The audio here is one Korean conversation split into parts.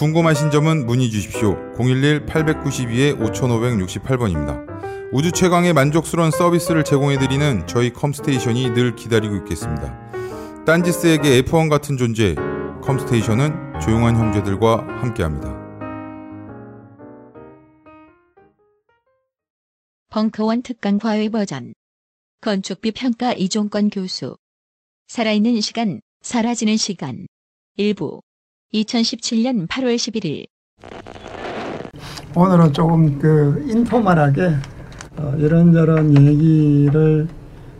궁금하신 점은 문의 주십시오. 011-892-5568번입니다. 우주 최강의 만족스러운 서비스를 제공해드리는 저희 컴스테이션이 늘 기다리고 있겠습니다. 딴지스에게 F1 같은 존재, 컴스테이션은 조용한 형제들과 함께합니다. 벙커원 특강 과외 버전. 건축비 평가 이종권 교수. 살아있는 시간, 사라지는 시간. 일부. 2017년 8월 11일. 오늘은 조금 그 인포멀하게 어, 이런저런 얘기를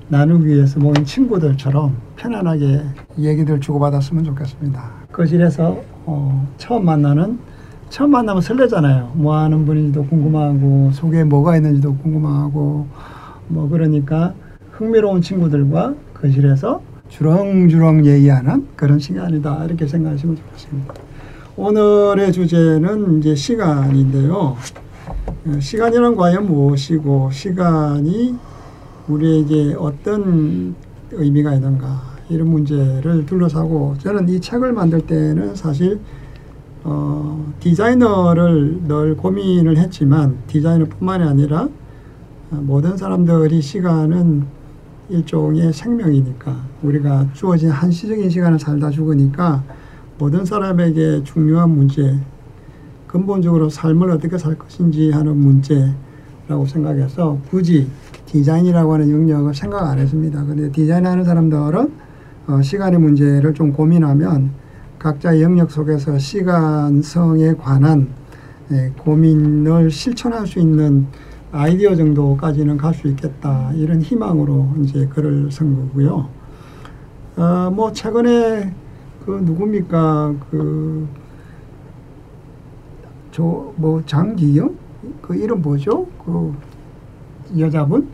나누기 위해서 모인 친구들처럼 편안하게 얘기들 주고받았으면 좋겠습니다. 거실에서 어, 처음 만나는 처음 만나면 설레잖아요. 뭐 하는 분인지도 궁금하고 속에 뭐가 있는지도 궁금하고 뭐 그러니까 흥미로운 친구들과 거실에서 주렁주렁 얘기하는 그런 시간이다 이렇게 생각하시면 좋겠습니다. 오늘의 주제는 이제 시간인데요. 어, 시간이란 과연 무엇이고 시간이 우리에게 어떤 의미가 있는가 이런 문제를 둘러싸고 저는 이 책을 만들 때는 사실 어, 디자이너를 늘 고민을 했지만 디자이너뿐만이 아니라 어, 모든 사람들이 시간은 일종의 생명이니까 우리가 주어진 한시적인 시간을 살다 죽으니까 모든 사람에게 중요한 문제 근본적으로 삶을 어떻게 살 것인지 하는 문제라고 생각해서 굳이 디자인이라고 하는 영역을 생각 안 했습니다. 근데 디자인하는 사람들은 어, 시간의 문제를 좀 고민하면 각자의 영역 속에서 시간성에 관한 예, 고민을 실천할 수 있는 아이디어 정도까지는 갈 수 있겠다. 이런 희망으로 이제 글을 쓴 거고요. 어, 뭐 최근에 그 누굽니까? 그 저 뭐 장기영? 그 이름 뭐죠? 그 여자분?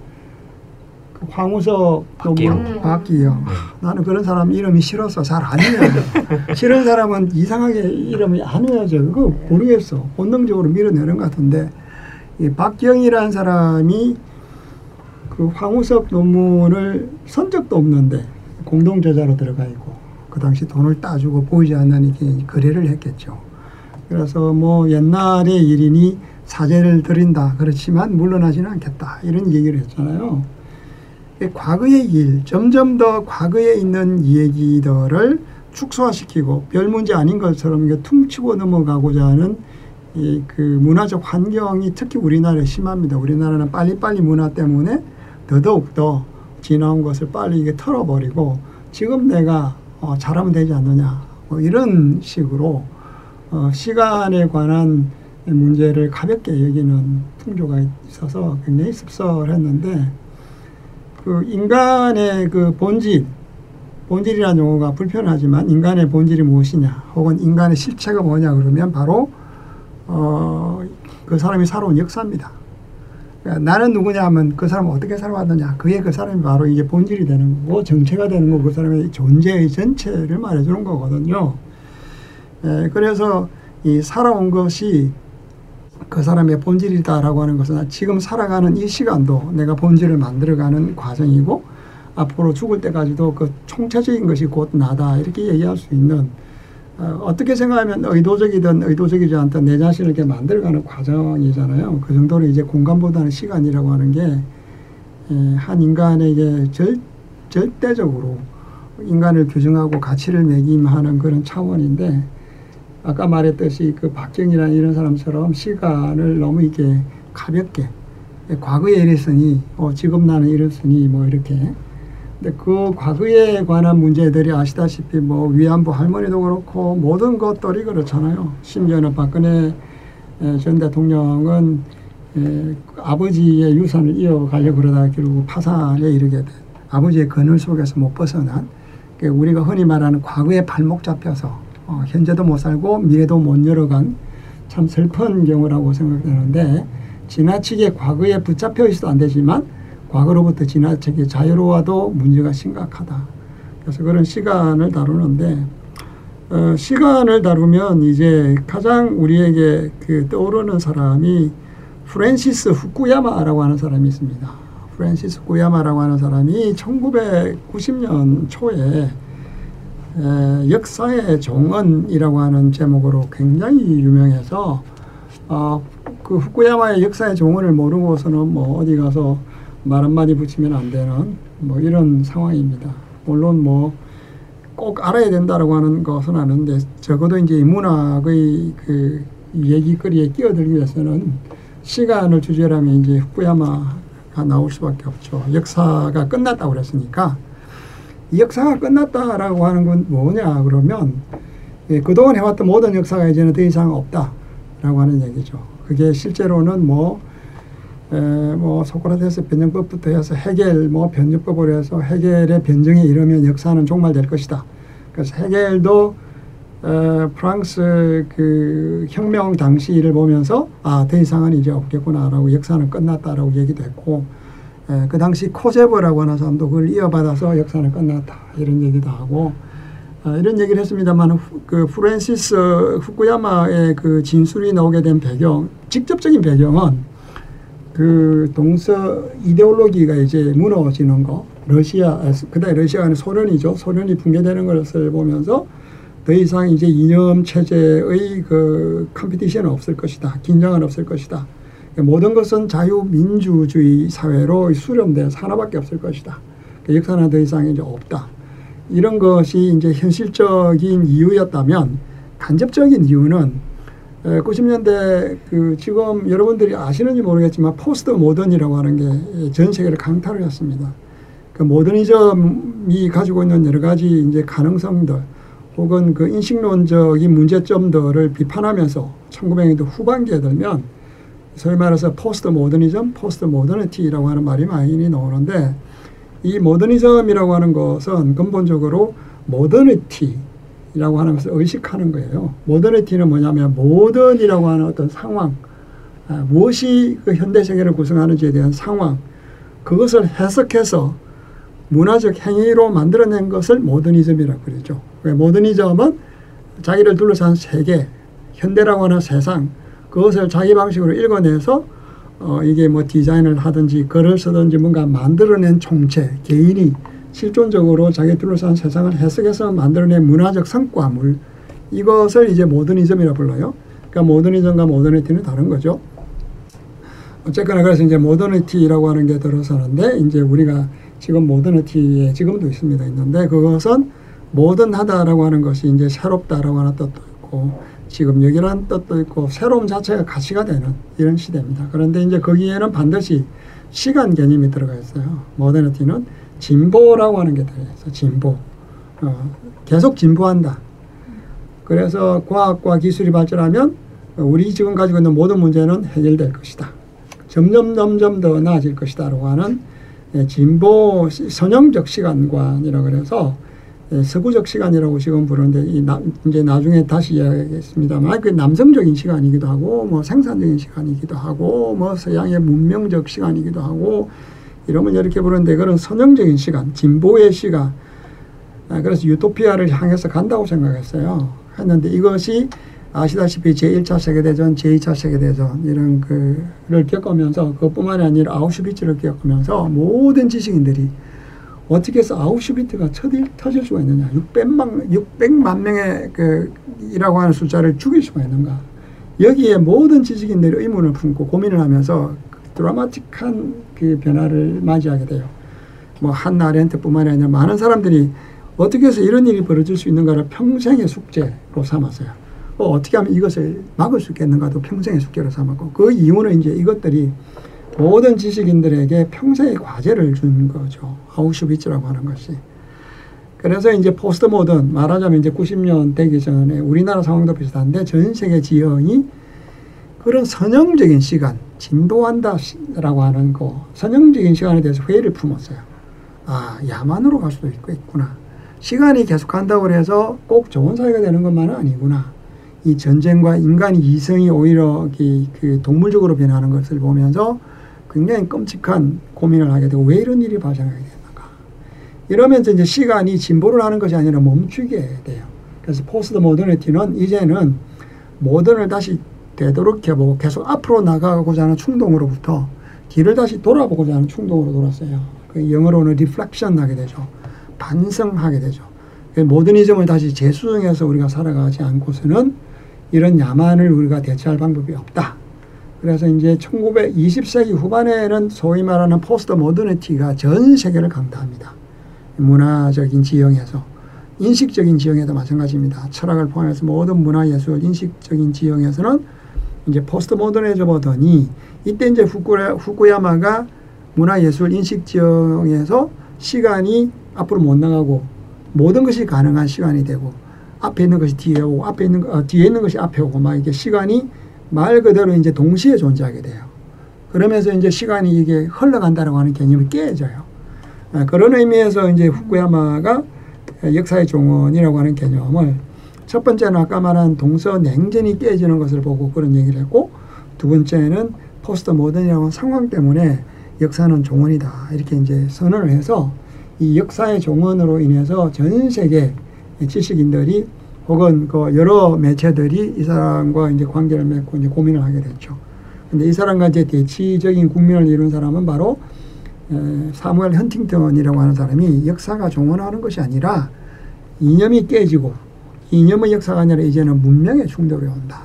그 황우석 박기영. 박기영. 나는 그런 사람 이름이 싫어서 잘 안 외워요. 싫은 사람은 이상하게 이름이 안 외워져 그거 모르겠어. 본능적으로 밀어내는 것 같은데 이 박기영이라는 사람이 그 황우석 논문을 선 적도 없는데 공동 저자로 들어가 있고 그 당시 돈을 따주고 보이지 않는 이게 거래를 했겠죠. 그래서 뭐 옛날의 일이니 사죄를 드린다 그렇지만 물러나지는 않겠다 이런 얘기를 했잖아요. 이 과거의 일 점점 더 과거에 있는 얘기들을 축소화시키고 별 문제 아닌 것처럼 퉁치고 넘어가고자 하는 이 그 문화적 환경이 특히 우리나라에 심합니다. 우리나라는 빨리빨리 문화 때문에 더더욱 더 지나온 것을 빨리 이게 털어버리고 지금 내가 어, 잘하면 되지 않느냐 뭐 이런 식으로 어, 시간에 관한 문제를 가볍게 여기는 풍조가 있어서 굉장히 씁쓸했는데 그 인간의 그 본질 본질이라는 용어가 불편하지만 인간의 본질이 무엇이냐 혹은 인간의 실체가 뭐냐 그러면 바로 어, 그 사람이 살아온 역사입니다. 나는 누구냐 하면 그 사람은 어떻게 살아왔느냐 그게 그 사람이 바로 이게 본질이 되는 거고 정체가 되는 거고 그 사람의 존재의 전체를 말해주는 거거든요. 예, 그래서 이 살아온 것이 그 사람의 본질이다라고 하는 것은 지금 살아가는 이 시간도 내가 본질을 만들어가는 과정이고 앞으로 죽을 때까지도 그 총체적인 것이 곧 나다 이렇게 얘기할 수 있는 어, 어떻게 생각하면 의도적이든 의도적이지 않든 내 자신을 이렇게 만들어가는 과정이잖아요. 그 정도로 이제 공간보다는 시간이라고 하는 게 한 인간에게 절, 절대적으로 인간을 규정하고 가치를 매김하는 그런 차원인데 아까 말했듯이 그 박정희라는 이런 사람처럼 시간을 너무 이게 가볍게 과거에 이랬으니 어, 지금 나는 이랬으니 뭐 이렇게 근데 그 과거에 관한 문제들이 아시다시피 뭐 위안부 할머니도 그렇고 모든 것들이 그렇잖아요. 심지어는 박근혜 전 대통령은 에, 아버지의 유산을 이어가려고 그러다가 결국 파산에 이르게 된 아버지의 그늘 속에서 못 벗어난 그 우리가 흔히 말하는 과거에 발목 잡혀서 어, 현재도 못 살고 미래도 못 열어간 참 슬픈 경우라고 생각되는데 지나치게 과거에 붙잡혀 있어도 안 되지만 과거로부터 지나치게 자유로워도 문제가 심각하다. 그래서 그런 시간을 다루는데 어, 시간을 다루면 이제 가장 우리에게 그 떠오르는 사람이 프랜시스 후쿠야마라고 하는 사람이 있습니다. 프랜시스 후쿠야마라고 하는 사람이 1990년 초에 에, 역사의 종언이라고 하는 제목으로 굉장히 유명해서 어, 그 후쿠야마의 역사의 종언을 모르고서는 뭐 어디 가서 말 한마디 붙이면 안 되는 뭐 이런 상황입니다. 물론 뭐 꼭 알아야 된다라고 하는 것은 아는데 적어도 이제 문학의 그 얘기거리에 끼어들기 위해서는 시간을 주제라면 이제 후쿠야마가 나올 수밖에 없죠. 역사가 끝났다고 그랬으니까 이 역사가 끝났다라고 하는 건 뭐냐 그러면 예, 그동안 해왔던 모든 역사가 이제는 더 이상 없다라고 하는 얘기죠. 그게 실제로는 뭐, 에, 뭐 소크라테스 변증법부터 해서 해겔 뭐 변증법으로 해서 해겔의 변증에 이르면 역사는 종말될 것이다. 그래서 해겔도 에, 프랑스 그 혁명 당시를 보면서 아 더 이상은 이제 없겠구나라고 역사는 끝났다라고 얘기도 했고 에, 그 당시 코제버라고 하는 사람도 그걸 이어받아서 역사는 끝났다 이런 얘기도 하고 아, 이런 얘기를 했습니다만 후- 그 프랜시스 후쿠야마의 그 진술이 나오게 된 배경 직접적인 배경은 그 동서 이데올로기가 이제 무너지는 거 러시아 그다음 러시아는 소련이죠. 소련이 붕괴되는 것을 보면서 더 이상 이제 이념 체제의 그 컴피티션은 없을 것이다 긴장은 없을 것이다. 모든 것은 자유민주주의 사회로 수렴돼서 하나밖에 없을 것이다. 그 역사는 더 이상 이제 없다. 이런 것이 이제 현실적인 이유였다면 간접적인 이유는 90년대 그 지금 여러분들이 아시는지 모르겠지만 포스트 모던이라고 하는 게 전 세계를 강타를 했습니다. 그 모더니즘이 가지고 있는 여러 가지 이제 가능성들 혹은 그 인식론적인 문제점들을 비판하면서 1900년대 후반기에 들면 소위 말해서 포스트 모더니즘, 포스트 모더니티라고 하는 말이 많이 나오는데 이 모더니즘이라고 하는 것은 근본적으로 모더니티 라고 하는 것을 의식하는 거예요. 모더니티는 뭐냐면 모던이라고 하는 어떤 상황, 아, 무엇이 그 현대 세계를 구성하는지에 대한 상황, 그것을 해석해서 문화적 행위로 만들어낸 것을 모더니즘이라고 그러죠. 그 모더니즘은 자기를 둘러싼 세계, 현대라고 하는 세상, 그것을 자기 방식으로 읽어내서 어, 이게 뭐 디자인을 하든지 글을 쓰든지 뭔가 만들어낸 총체, 개인이 실존적으로 자기 둘러싼 세상을 해석해서 만들어낸 문화적 성과물, 이것을 이제 모더니즘이라 불러요. 그러니까 모더니즘과 모더니티는 다른 거죠. 어쨌거나 그래서 이제 모더니티라고 하는 게 들어서는데 이제 우리가 지금 모더니티에 지금도 있습니다. 있는데 그것은 모던하다라고 하는 것이 이제 새롭다라고 하는 뜻도 있고 지금 여기란 뜻도 있고 새로움 자체가 가치가 되는 이런 시대입니다. 그런데 이제 거기에는 반드시 시간 개념이 들어가 있어요. 모더니티는 진보라고 하는 게 들어있어요. 진보. 어, 계속 진보한다. 그래서 과학과 기술이 발전하면 우리 지금 가지고 있는 모든 문제는 해결될 것이다. 점점 점점 더 나아질 것이다라고 하는 예, 진보 시- 선형적 시간관이라 그래서 예, 서구적 시간이라고 지금 부르는데 이제 나중에 다시 이야기하겠습니다만 그 남성적인 시간이기도 하고 뭐 생산적인 시간이기도 하고 뭐 서양의 문명적 시간이기도 하고 이러면 이렇게 부르는데 그런 선형적인 시간, 진보의 시간. 아, 그래서 유토피아를 향해서 간다고 생각했어요. 했는데 이것이 아시다시피 제1차 세계대전, 제2차 세계대전 이런 그를 겪으면서 그뿐만이 아니라 아우슈비츠를 겪으면서 모든 지식인들이 어떻게 해서 아우슈비트가 터질 수가 있느냐. 600만, 600만 명의 그, 이라고 하는 숫자를 죽일 수가 있는가. 여기에 모든 지식인들이 의문을 품고 고민을 하면서 드라마틱한 그 변화를 맞이하게 돼요. 뭐 한나 아렌트뿐만 아니라 많은 사람들이 어떻게 해서 이런 일이 벌어질 수 있는가를 평생의 숙제로 삼았어요. 어, 어떻게 하면 이것을 막을 수 있겠는가도 평생의 숙제로 삼았고 그 이유는 이제 이것들이 모든 지식인들에게 평생의 과제를 준 거죠. 아우슈비츠라고 하는 것이. 그래서 이제 포스트 모던 말하자면 이제 90년 되기 전에 우리나라 상황도 비슷한데 전 세계 지형이 그런 선형적인 시간, 진도한다라고 하는 거, 선형적인 시간에 대해서 회의를 품었어요. 아, 야만으로 갈 수도 있고 있구나. 시간이 계속 간다고 해서 꼭 좋은 사회가 되는 것만은 아니구나. 이 전쟁과 인간의 이성이 오히려 이, 그 동물적으로 변하는 것을 보면서 굉장히 끔찍한 고민을 하게 되고 왜 이런 일이 발생하게 되는가. 이러면서 이제 시간이 진보를 하는 것이 아니라 멈추게 돼요. 그래서 포스트 모더니티는 이제는 모던을 다시 되도록 해보고 계속 앞으로 나가고자 하는 충동으로부터 뒤를 다시 돌아보고자 하는 충동으로 돌았어요. 그 영어로는 reflection 하게 되죠. 반성하게 되죠. 그 모더니즘을 다시 재수정해서 우리가 살아가지 않고서는 이런 야만을 우리가 대체할 방법이 없다. 그래서 이제 1920세기 후반에는 소위 말하는 포스트 모더니티가 전 세계를 강타합니다. 문화적인 지형에서 인식적인 지형에도 마찬가지입니다. 철학을 포함해서 모든 문화 예술, 인식적인 지형에서는 이제 포스트 모던해져 보더니 이때 이제 후쿠야, 후쿠야마가 문화예술 인식 지형에서 시간이 앞으로 못 나가고 모든 것이 가능한 시간이 되고 앞에 있는 것이 뒤에 오고 앞에 있는 어, 뒤에 있는 것이 앞에 오고 막 이게 시간이 말 그대로 이제 동시에 존재하게 돼요. 그러면서 이제 시간이 이게 흘러간다라고 하는 개념이 깨져요. 아, 그런 의미에서 이제 후쿠야마가 역사의 종언이라고 하는 개념을 첫 번째는 아까 말한 동서 냉전이 깨지는 것을 보고 그런 얘기를 했고 두 번째는 포스트 모던이라고 하는 상황 때문에 역사는 종언이다 이렇게 이제 선언을 해서 이 역사의 종언으로 인해서 전 세계 지식인들이 혹은 그 여러 매체들이 이 사람과 이제 관계를 맺고 이제 고민을 하게 됐죠. 근데 이 사람과 이제 대치적인 국민을 이룬 사람은 바로 사무엘 헌팅턴이라고 하는 사람이 역사가 종언하는 것이 아니라 이념이 깨지고 이념의 역사가 아니라 이제는 문명의 충돌이 온다.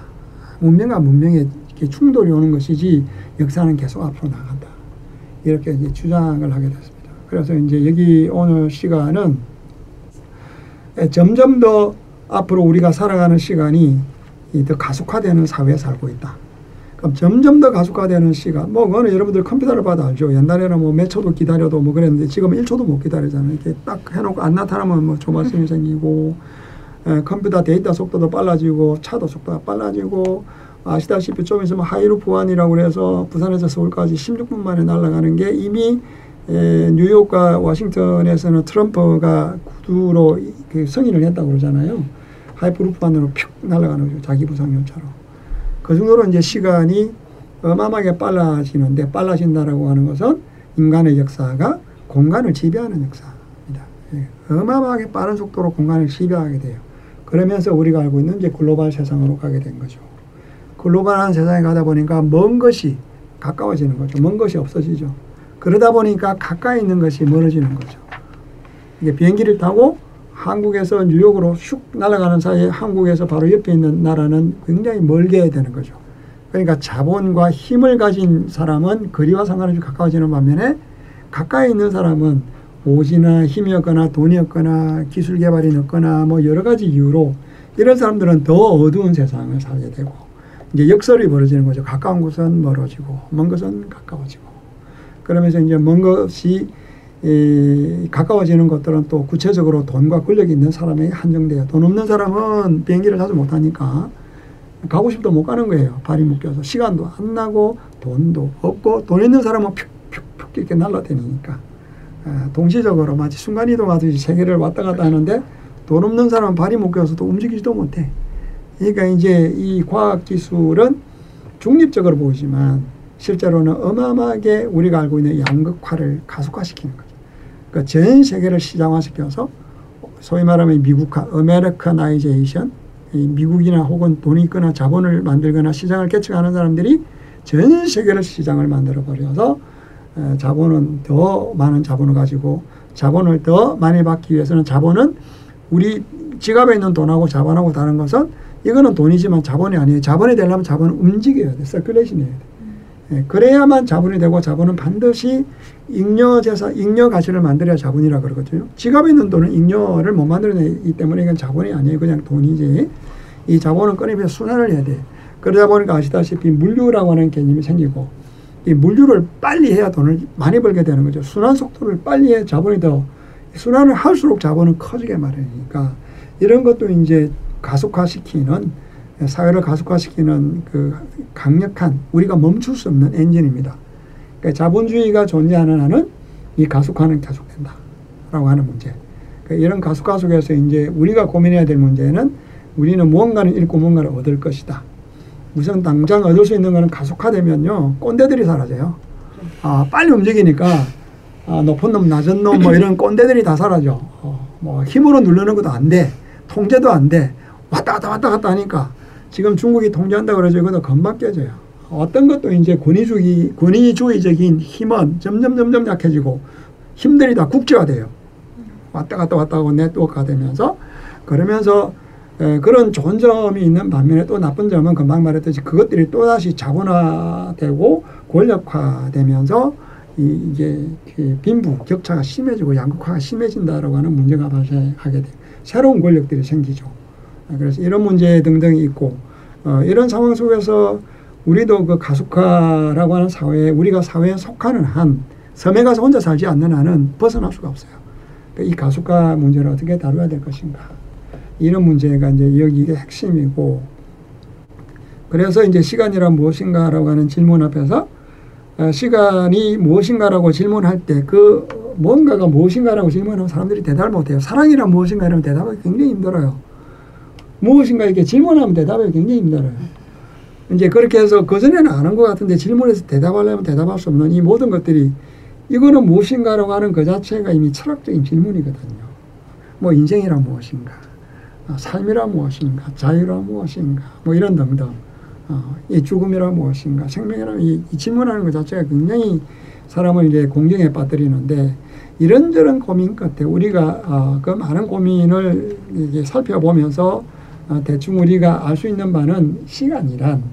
문명과 문명의 충돌이 오는 것이지 역사는 계속 앞으로 나간다. 이렇게 이제 주장을 하게 됐습니다. 그래서 이제 여기 오늘 시간은 점점 더 앞으로 우리가 살아가는 시간이 더 가속화되는 사회에 살고 있다. 그럼 점점 더 가속화되는 시간. 뭐 그거는 여러분들 컴퓨터를 봐도 알죠. 옛날에는 뭐 몇 초도 기다려도 뭐 그랬는데 지금 1초도 못 기다리잖아요. 이렇게 딱 해놓고 안 나타나면 뭐 조바심이 생기고 에, 컴퓨터 데이터 속도도 빨라지고 차도 속도가 빨라지고 아시다시피 좀 있으면 Hyperloop One이라고 그래서 부산에서 서울까지 16분 만에 날아가는 게 이미 에, 뉴욕과 워싱턴에서는 트럼프가 구두로 그 승인을 했다고 그러잖아요. Hyperloop One으로 픽 날아가는 거죠. 자기 부상용처럼. 그 정도로 이제 시간이 어마어마하게 빨라지는데 빨라진다라고 하는 것은 인간의 역사가 공간을 지배하는 역사입니다. 예, 어마어마하게 빠른 속도로 공간을 지배하게 돼요. 그러면서 우리가 알고 있는 이제 글로벌 세상으로 가게 된 거죠. 글로벌한 세상에 가다 보니까 먼 것이 가까워지는 거죠. 먼 것이 없어지죠. 그러다 보니까 가까이 있는 것이 멀어지는 거죠. 이게 비행기를 타고 한국에서 뉴욕으로 슉 날아가는 사이에 한국에서 바로 옆에 있는 나라는 굉장히 멀게 되는 거죠. 그러니까 자본과 힘을 가진 사람은 거리와 상관없이 가까워지는 반면에 가까이 있는 사람은 오지나 힘이었거나 돈이었거나 기술 개발이 없거나 뭐 여러 가지 이유로 이런 사람들은 더 어두운 세상을 살게 되고 이제 역설이 벌어지는 거죠. 가까운 곳은 멀어지고 먼 것은 가까워지고 그러면서 이제 먼 것이 이 가까워지는 것들은 또 구체적으로 돈과 권력이 있는 사람에게 한정돼요. 돈 없는 사람은 비행기를 자주 못 타니까 가고 싶도 못 가는 거예요. 발이 묶여서 시간도 안 나고 돈도 없고 돈 있는 사람은 푹푹푹 이렇게 날라다니니까 아, 동시적으로 마치 순간이동하듯이 세계를 왔다 갔다 하는데 돈 없는 사람은 발이 묶여서 또 움직이지도 못해. 그러니까 이제 이 과학 기술은 중립적으로 보이지만 실제로는 어마어마하게 우리가 알고 있는 양극화를 가속화시키는 거죠. 그러니까 전 세계를 시장화시켜서 소위 말하면 미국화, Americanization, 미국이나 혹은 돈이 있거나 자본을 만들거나 시장을 개척하는 사람들이 전 세계를 시장을 만들어 버려서 자본은 더 많은 자본을 가지고 자본을 더 많이 받기 위해서는 자본은 우리 지갑에 있는 돈하고 자본하고 다른 것은 이거는 돈이지만 자본이 아니에요. 자본이 되려면 자본은 움직여야 돼. circulation이 해야 돼. 예, 그래야만 자본이 되고 자본은 반드시 잉여 재산, 잉여 가치를 만들어야 자본이라 그러거든요. 지갑에 있는 돈은 잉여를 못 만들어내기 때문에 이건 자본이 아니에요. 그냥 돈이지. 이 자본은 끊임없이 순환을 해야 돼. 그러다 보니까 아시다시피 물류라고 하는 개념이 생기고 이 물류를 빨리 해야 돈을 많이 벌게 되는 거죠. 순환 속도를 빨리 해 자본이 더 순환을 할수록 자본은 커지게 마련이니까 이런 것도 이제 가속화시키는 사회를 가속화시키는 그 강력한 우리가 멈출 수 없는 엔진입니다. 그러니까 자본주의가 존재하는 한은 이 가속화는 계속된다라고 하는 문제. 그러니까 이런 가속화 속에서 이제 우리가 고민해야 될 문제는 우리는 무언가는 잃고 뭔가를 얻을 것이다. 우선 당장 얻을 수 있는 거는 가속화되면요 꼰대들이 사라져요. 아 빨리 움직이니까 아, 높은 놈 낮은 놈 뭐 이런 꼰대들이 다 사라져. 어, 뭐 힘으로 누르는 것도 안 돼. 통제도 안 돼. 왔다 갔다 왔다 갔다 하니까 지금 중국이 통제한다 그러죠. 이것도 금방 깨져요. 어떤 것도 이제 권위주의 권위주의적인 힘은 점점 점점 약해지고 힘들이 다 국제화돼요. 왔다 갔다 왔다 하고 네트워크가 되면서 그러면서 에, 그런 좋은 점이 있는 반면에 또 나쁜 점은 금방 말했듯이 그것들이 또다시 자본화되고 권력화되면서 이, 이게 그 빈부 격차가 심해지고 양극화가 심해진다라고 하는 문제가 발생하게 돼요. 새로운 권력들이 생기죠. 아, 그래서 이런 문제 등등이 있고 어, 이런 상황 속에서 우리도 그 가속화라고 하는 사회에 우리가 사회에 속하는 한 섬에 가서 혼자 살지 않는 한은 벗어날 수가 없어요. 그러니까 이 가속화 문제를 어떻게 다뤄야 될 것인가 이런 문제가 이제 여기가 핵심이고 그래서 이제 시간이란 무엇인가라고 하는 질문 앞에서 어, 시간이 무엇인가라고 질문할 때 그 뭔가가 무엇인가라고 질문하면 사람들이 대답을 못해요. 사랑이란 무엇인가 이러면 대답하기 굉장히 힘들어요. 무엇인가 이렇게 질문하면 대답하기 굉장히 힘들어요. 이제 그렇게 해서 그전에는 아는 것 같은데 질문해서 대답하려면 대답할 수 없는 이 모든 것들이 이거는 무엇인가라고 하는 그 자체가 이미 철학적인 질문이거든요. 뭐 인생이란 무엇인가, 어, 삶이란 무엇인가, 자유란 무엇인가, 뭐 이런 등등. 어, 이 죽음이란 무엇인가, 생명이란 이, 이 질문하는 것 자체가 굉장히 사람을 이제 공경에 빠뜨리는데 이런저런 고민 끝에 우리가 어, 그 많은 고민을 이게 살펴보면서 어, 대충 우리가 알 수 있는 바는 시간이란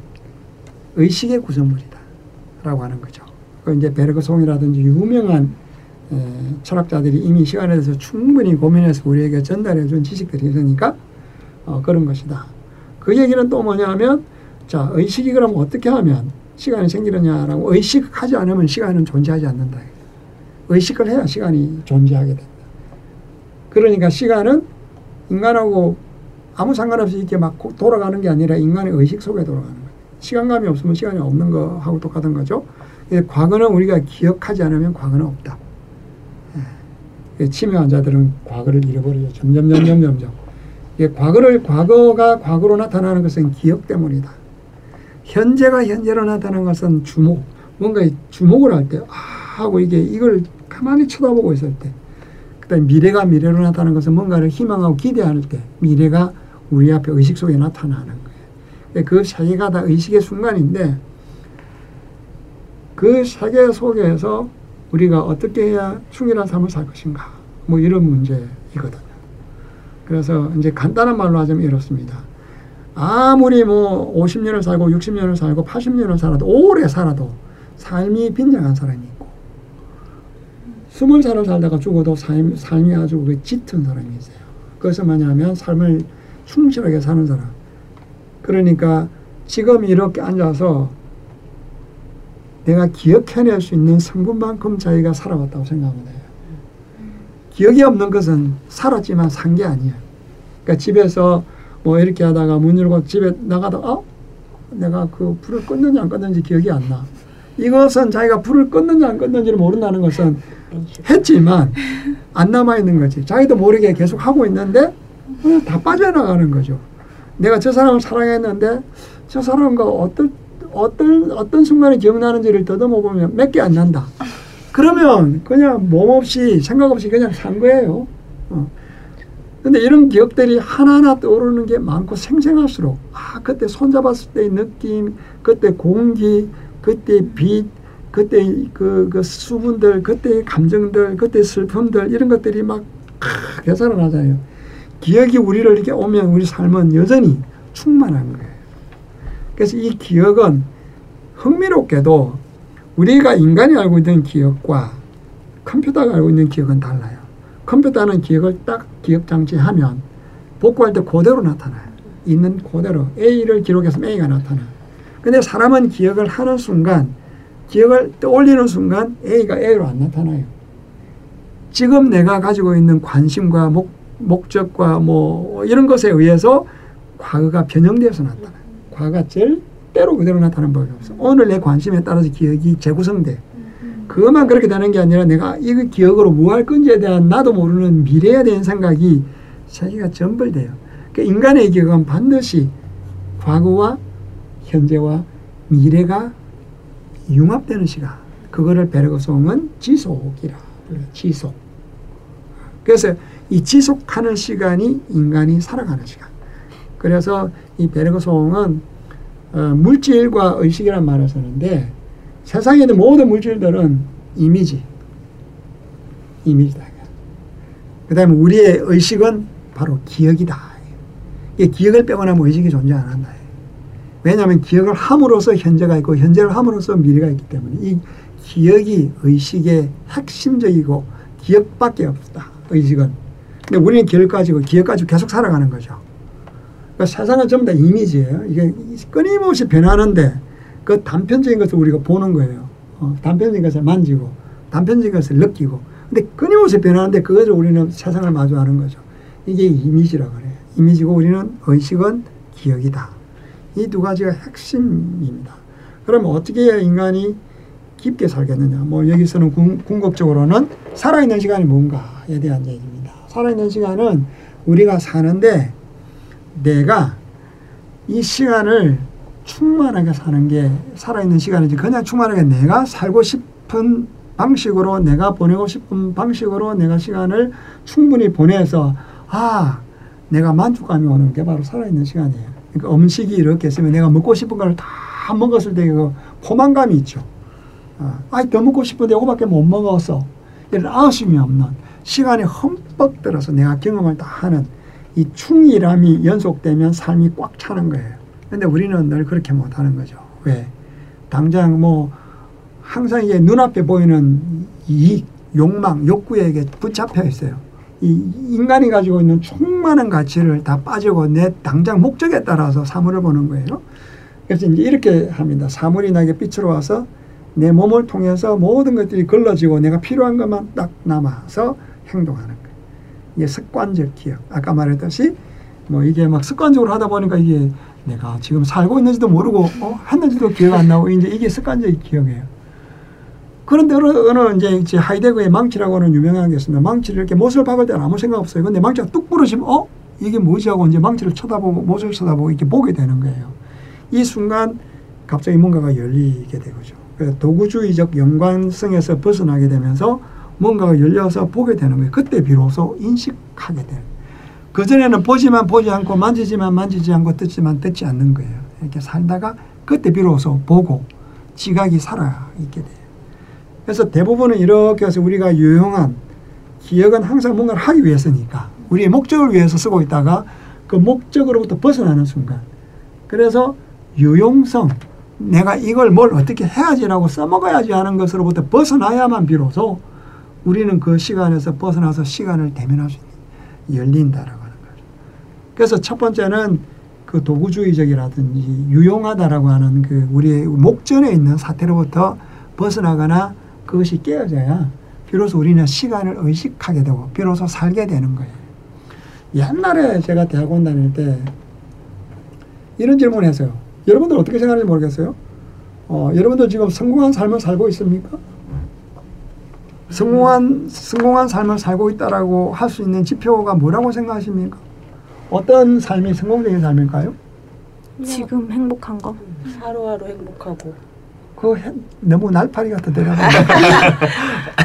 의식의 구성물이다라고 하는 거죠. 그 이제 베르그송이라든지 유명한 에, 철학자들이 이미 시간에 대해서 충분히 고민해서 우리에게 전달해 준 지식들이 있으니까 어, 그런 것이다. 그 얘기는 또 뭐냐면 자 의식이 그럼 어떻게 하면 시간이 생기느냐라고 의식하지 않으면 시간은 존재하지 않는다. 의식을 해야 시간이 존재하게 된다. 그러니까 시간은 인간하고 아무 상관없이 이렇게 막 돌아가는 게 아니라 인간의 의식 속에 돌아가는 거예요. 시간감이 없으면 시간이 없는 거하고 똑같은 거죠. 과거는 우리가 기억하지 않으면 과거는 없다. 예. 치매 환자들은 과거를 잃어버리죠. 점점, 점점, 점점. 과거를, 과거가 과거로 나타나는 것은 기억 때문이다. 현재가 현재로 나타나는 것은 주목. 뭔가 주목을 할 때, 아, 하고 이게 이걸 가만히 쳐다보고 있을 때. 그 다음에 미래가 미래로 나타나는 것은 뭔가를 희망하고 기대할 때, 미래가 우리 앞에 의식 속에 나타나는 거예요. 그 세계가 다 의식의 순간인데, 그 세계 속에서 우리가 어떻게 해야 충실한 삶을 살 것인가. 뭐 이런 문제이거든요. 그래서 이제 간단한 말로 하자면 이렇습니다. 아무리 뭐 50년을 살고 60년을 살고 80년을 살아도 오래 살아도 삶이 빈정한 사람이 있고 스물 살을 살다가 죽어도 삶, 삶이 아주 그 짙은 사람이 있어요. 그것은 뭐냐면 삶을 충실하게 사는 사람. 그러니까 지금 이렇게 앉아서 내가 기억해낼 수 있는 성분만큼 자기가 살아왔다고 돼요. 기억이 없는 것은 살았지만 산 게 아니에요. 그러니까 집에서 뭐 이렇게 하다가 문 열고 집에 나가다 어? 내가 그 불을 껐는지 안 껐는지 기억이 안 나. 이것은 자기가 불을 껐는지 안 껐는지를 모른다는 것은 했지만 안 남아 있는 거지. 자기도 모르게 계속 하고 있는데 다 빠져나가는 거죠. 내가 저 사람을 사랑했는데 저 사람과 어떤 어떤 어떤 순간에 기억나는지를 더듬어 보면 몇 개 안 난다. 그러면 그냥 몸 없이 생각 없이 그냥 산 거예요. 어. 근데 이런 기억들이 하나하나 떠오르는 게 많고 생생할수록 아 그때 손잡았을 때의 느낌, 그때 공기, 그때 빛, 그때 그, 그 수분들, 그때의 감정들, 그때 슬픔들 이런 것들이 막 크게 살아나잖아요. 기억이 우리를 이렇게 오면 우리 삶은 여전히 충만한 거예요. 그래서 이 기억은 흥미롭게도 우리가 인간이 알고 있는 기억과 컴퓨터가 알고 있는 기억은 달라요. 컴퓨터는 기억을 딱 기억 장치하면 복구할 때 그대로 나타나요. 있는 그대로 A를 기록해서 A가 나타나. 근데 사람은 기억을 하는 순간 기억을 떠올리는 순간 A가 A로 안 나타나요. 지금 내가 가지고 있는 관심과 목, 목적과 뭐 이런 것에 의해서 과거가 변형되어서 나타나요. 과거가 절대로 그대로 나타나는 법이 없어. 오늘 내 관심에 따라서 기억이 재구성돼. 그것만 그렇게 되는 게 아니라 내가 이 기억으로 뭐 할 건지에 대한 나도 모르는 미래에 대한 생각이 세계가 전벌돼요. 그 인간의 기억은 반드시 과거와 현재와 미래가 융합되는 시간. 그거를 베르그송은 지속이라 불러요. 지속. 그래서 이 지속하는 시간이 인간이 살아가는 시간. 그래서 이 베르그송은 어, 물질과 의식이란 말을 쓰는데 세상에 있는 모든 물질들은 이미지, 이미지다. 그 다음에 우리의 의식은 바로 기억이다. 이 기억을 빼고나면 의식이 존재 안 한다. 왜냐하면 기억을 함으로써 현재가 있고 현재를 함으로써 미래가 있기 때문에 이 기억이 의식의 핵심적이고 기억밖에 없다. 의식은. 근데 우리는 기억 가지고 기억 가지고 계속 살아가는 거죠. 그러니까 세상은 전부 다 이미지예요. 이게 끊임없이 변하는데 그 단편적인 것을 우리가 보는 거예요. 어, 단편적인 것을 만지고 단편적인 것을 느끼고 근데 끊임없이 변하는데 그것을 우리는 세상을 마주하는 거죠. 이게 이미지라고 그래요. 이미지고 우리는 의식은 기억이다. 이 두 가지가 핵심입니다. 그러면 어떻게 해야 인간이 깊게 살겠느냐? 뭐 여기서는 궁, 궁극적으로는 살아있는 시간이 뭔가에 대한 얘기입니다. 살아있는 시간은 우리가 사는데 내가 이 시간을 충만하게 사는 게 살아있는 시간이지 그냥 충만하게 내가 살고 싶은 방식으로 내가 보내고 싶은 방식으로 내가 시간을 충분히 보내서 아 내가 만족감이 오는 게 바로 살아있는 시간이에요. 그러니까 음식이 이렇게 있으면 내가 먹고 싶은 걸 다 먹었을 때 그 포만감이 있죠. 아, 더 먹고 싶은데 이거밖에 못 먹었어. 이런 아쉬움이 없는 시간이 흠뻑 들어서 내가 경험을 다 하는 이 충일함이 연속되면 삶이 꽉 차는 거예요. 근데 우리는 늘 그렇게 못하는 거죠. 왜? 당장 뭐 항상 이게 눈앞에 보이는 이익, 욕망, 욕구에게 붙잡혀 있어요. 이 인간이 가지고 있는 충만한 가치를 다 빠지고 내 당장 목적에 따라서 사물을 보는 거예요. 그래서 이제 이렇게 합니다. 사물이 나에게 빛으로 와서 내 몸을 통해서 모든 것들이 걸러지고 내가 필요한 것만 딱 남아서 행동하는. 이게 습관적 기억. 아까 말했듯이 뭐 이게 막 습관적으로 하다 보니까 이게 내가 지금 살고 있는지도 모르고 어? 했는지도 기억 안 나고 이제 이게 습관적 기억이에요. 그런데 어느, 어느 이제, 하이데거의 망치라고 하는 유명한 게 있습니다. 망치를 이렇게 못을 박을 때는 아무 생각 없어요. 근데 망치가 뚝 부러지면 어? 이게 뭐지 하고 이제 망치를 쳐다보고 못을 쳐다보고 이렇게 보게 되는 거예요. 이 순간 갑자기 뭔가가 열리게 되죠. 도구주의적 연관성에서 벗어나게 되면서 뭔가가 열려서 보게 되는 거예요. 그때 비로소 인식하게 되는. 그전에는 보지만 보지 않고 만지지만 만지지 않고 듣지만 듣지 않는 거예요. 이렇게 살다가 그때 비로소 보고 지각이 살아있게 돼요. 그래서 대부분은 이렇게 해서 우리가 유용한 기억은 항상 뭔가를 하기 위해서니까 우리의 목적을 위해서 쓰고 있다가 그 목적으로부터 벗어나는 순간 그래서 유용성 내가 이걸 뭘 어떻게 해야지라고 써먹어야지 하는 것으로부터 벗어나야만 비로소 우리는 그 시간에서 벗어나서 시간을 대면할 수 있는 열린다라고 하는 거죠. 그래서 첫 번째는 그 도구주의적이라든지 유용하다라고 하는 그 우리의 목전에 있는 사태로부터 벗어나거나 그것이 깨어져야 비로소 우리는 시간을 의식하게 되고 비로소 살게 되는 거예요. 옛날에 제가 대학원 다닐 때 이런 질문 을 했어요. 여러분들 어떻게 생각하는지 모르겠어요. 어, 여러분들 지금 성공한 삶을 살고 있습니까? 성공한 성공한 삶을 살고 있다라고 할 수 있는 지표가 뭐라고 생각하십니까? 어떤 삶이 성공적인 삶일까요? 지금 행복한 거? 하루하루 행복하고 그 해- 너무 날파리 같은 대답.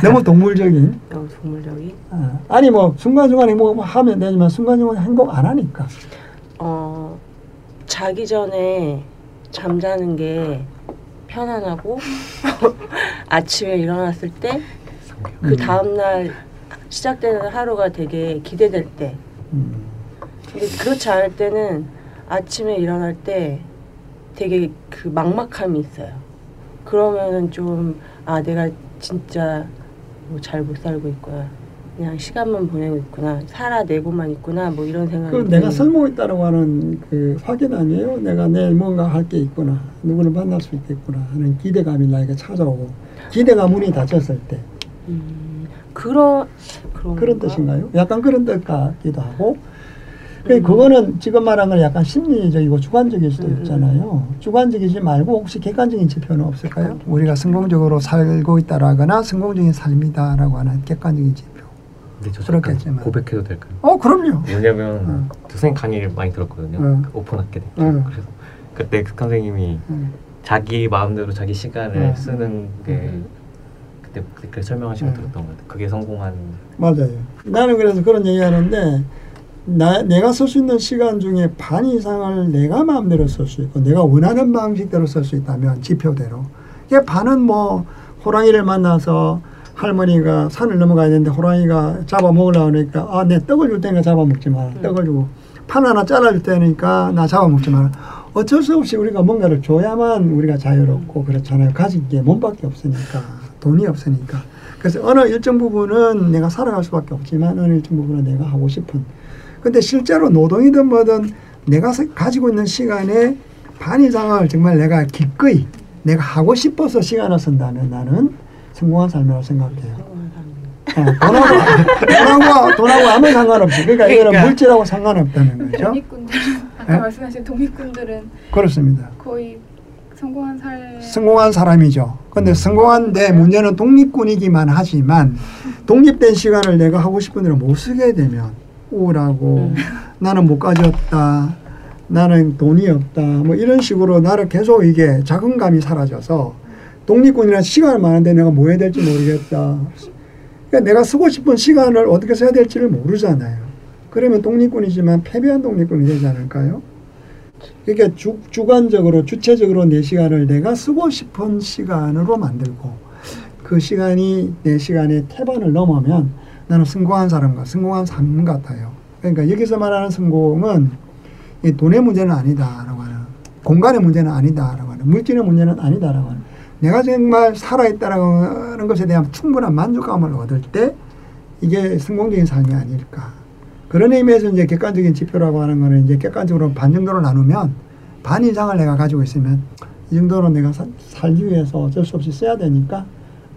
너무 동물적인. 너무 동물적인 어, 아니 뭐 순간순간 행복하면 되지만 순간순간 행복 안 하니까. 어 자기 전에 잠자는 게 편안하고 아침에 일어났을 때 그 음. 다음날 시작되는 하루가 되게 기대될 때 음. 근데 그렇지 않을 때는 아침에 일어날 때 되게 그 막막함이 있어요. 그러면은 좀 아 내가 진짜 뭐 잘 못 살고 있구나. 그냥 시간만 보내고 있구나. 살아내고만 있구나. 뭐 이런 생각이 그 내가 설모있다라고 하는 그 확인 아니에요? 내가 내일 뭔가 할 게 있구나. 누구를 만날 수 있겠구나 하는 기대감이 나에게 찾아오고 기대가 문이 닫혔을 때 음, 그런 그런? 뜻인가요? 약간 그런 뜻 같기도 하고 그 음. 그거는 지금 말한 건 약간 심리적이고 주관적일 수도 음, 있잖아요. 주관적이지 말고 혹시 객관적인 지표는 없을까요? 우리가 성공적으로 살고 있다라거나 성공적인 삶이다라고 하는 객관적인 지표. 근데 저 그렇겠지만. 고백해도 될까요? 어 그럼요. 왜냐면 어. 선생님 강의를 많이 들었거든요. 어. 그 오픈 아카데미. 어. 그래서 그때 그 선생님이 음. 자기 마음대로 자기 시간을 어. 쓰는 게 음. 그때 설명하신 거 음. 들었던 것 같아요. 그게 성공한 맞아요. 나는 그래서 그런 얘기하는데 나, 내가 쓸 수 있는 시간 중에 반 이상을 내가 마음대로 쓸 수 있고 내가 원하는 방식대로 쓸 수 있다면 지표대로 이게 반은 뭐 호랑이를 만나서 할머니가 산을 넘어가야 되는데 호랑이가 잡아먹으려고 하니까 아 내 떡을 줄 테니까 잡아먹지 마라 음. 떡을 주고 판 하나 잘라줄 테니까 나 잡아먹지 마라 어쩔 수 없이 우리가 뭔가를 줘야만 우리가 자유롭고 그렇잖아요 가진 게 몸밖에 없으니까 돈이 없으니까 그래서 어느 일정 부분은 내가 살아갈 수밖에 없지만 어느 일정 부분은 내가 하고 싶은 근데 실제로 노동이든 뭐든 내가 사- 가지고 있는 시간의 반 이상을 정말 내가 기꺼이 내가 하고 싶어서 시간을 쓴다면 나는 성공한 삶이라고 생각해요. 어, 돈하고, 돈하고, 돈하고 아무 상관없이. 그러니까, 이거는 그러니까. 물질하고 상관없다는 거죠. 독립군들 아까 예? 말씀하신 독립군들은 그렇습니다. 거의 성공한 살 성공한 사람이죠. 근데 음. 성공한데 문제는 독립군이기만 하지만 독립된 시간을 내가 하고 싶은 대로 못 쓰게 되면 우울하고 음. 나는 못 가졌다. 나는 돈이 없다. 뭐 이런 식으로 나를 계속 이게 자긍감이 사라져서 독립군이나 시간을 많은데 내가 뭐 해야 될지 모르겠다. 그러니까 내가 쓰고 싶은 시간을 어떻게 써야 될지를 모르잖아요. 그러면 독립군이지만 패배한 독립군이 되지 않을까요? 그러니까 주, 주관적으로 주체적으로 내 시간을 내가 쓰고 싶은 시간으로 만들고 그 시간이 내 시간의 태반을 넘으면 나는 성공한 사람과 성공한 삶 같아요. 그러니까 여기서 말하는 성공은 이 돈의 문제는 아니다라고 하는 공간의 문제는 아니다라고 하는 물질의 문제는 아니다라고 하는 내가 정말 살아있다라고 하는 것에 대한 충분한 만족감을 얻을 때 이게 성공적인 삶이 아닐까. 그런 의미에서 이제 객관적인 지표라고 하는 거는 이제 객관적으로 반 정도로 나누면 반 이상을 내가 가지고 있으면 이 정도는 내가 사- 살기 위해서 어쩔 수 없이 써야 되니까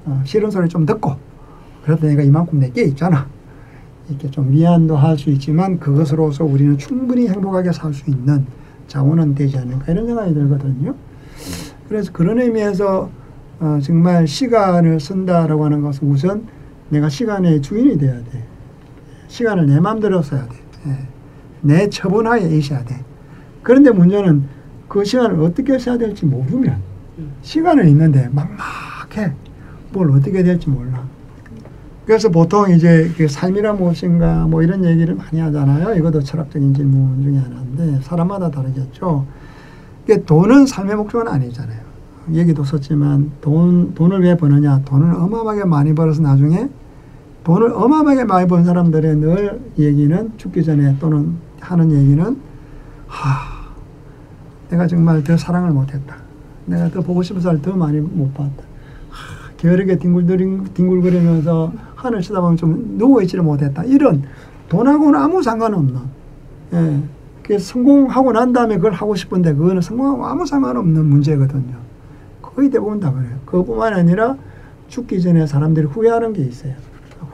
어, 싫은 소리 좀 듣고 그래도 내가 이만큼 내게 있잖아. 이렇게 좀 미안도 할 수 있지만 그것으로서 우리는 충분히 행복하게 살 수 있는 자원은 되지 않을까 이런 생각이 들거든요. 그래서 그런 의미에서 어, 정말 시간을 쓴다라고 하는 것은 우선 내가 시간의 주인이 돼야 돼. 시간을 내 마음대로 써야 돼. 예. 내 처분하에 있어야 돼. 그런데 문제는 그 시간을 어떻게 써야 될지 모르면 시간은 있는데 막막해. 뭘 어떻게 될지 몰라. 그래서 보통 이제 그 삶이라 무엇인가 뭐 이런 얘기를 많이 하잖아요. 이것도 철학적인 질문 중에 하나인데 사람마다 다르겠죠. 이게 돈은 삶의 목적은 아니잖아요. 얘기도 썼지만 돈 돈을 왜 버느냐? 돈을 어마어마하게 많이 벌어서 나중에 돈을 어마어마하게 많이 번 사람들의 늘 얘기는 죽기 전에 또는 하는 얘기는 하 내가 정말 더 사랑을 못했다. 내가 더 보고 싶은 사람을 더 많이 못 봤다. 하, 게으르게 뒹굴거리, 뒹굴거리면서 하늘 쳐다보면 좀 누워있지를 못했다. 이런 돈하고는 아무 상관없는 예. 그게 성공하고 난 다음에 그걸 하고 싶은데 그거는 성공하고 아무 상관없는 문제거든요. 거의 대부분 다 그래요. 그것뿐만 아니라 죽기 전에 사람들이 후회하는 게 있어요.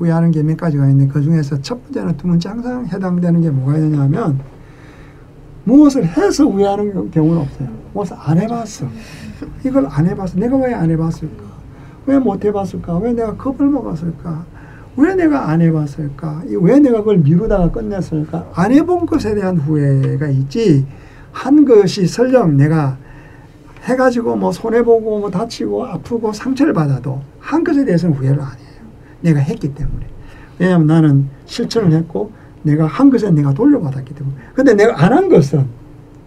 후회하는 게 몇 가지가 있는데 그 중에서 첫 번째는 두 번째 항상 해당되는 게 뭐가 있느냐면 무엇을 해서 후회하는 경우는 없어요. 무엇을 안 해봤어. 이걸 안 해봤어. 내가 왜 안 해봤을까? 왜 못 해봤을까? 왜 내가 겁을 먹었을까? 왜 내가 안 해봤을까? 이왜 내가 그걸 미루다가 끝냈을까? 안 해본 것에 대한 후회가 있지. 한 것이 설령 내가 해가지고 뭐 손해보고 뭐 다치고 아프고 상처를 받아도 한 것에 대해서는 후회를 안 해요. 내가 했기 때문에. 왜냐하면 나는 실천을 했고 내가 한 것에 내가 돌려받았기 때문에. 근데 내가 안 한 것은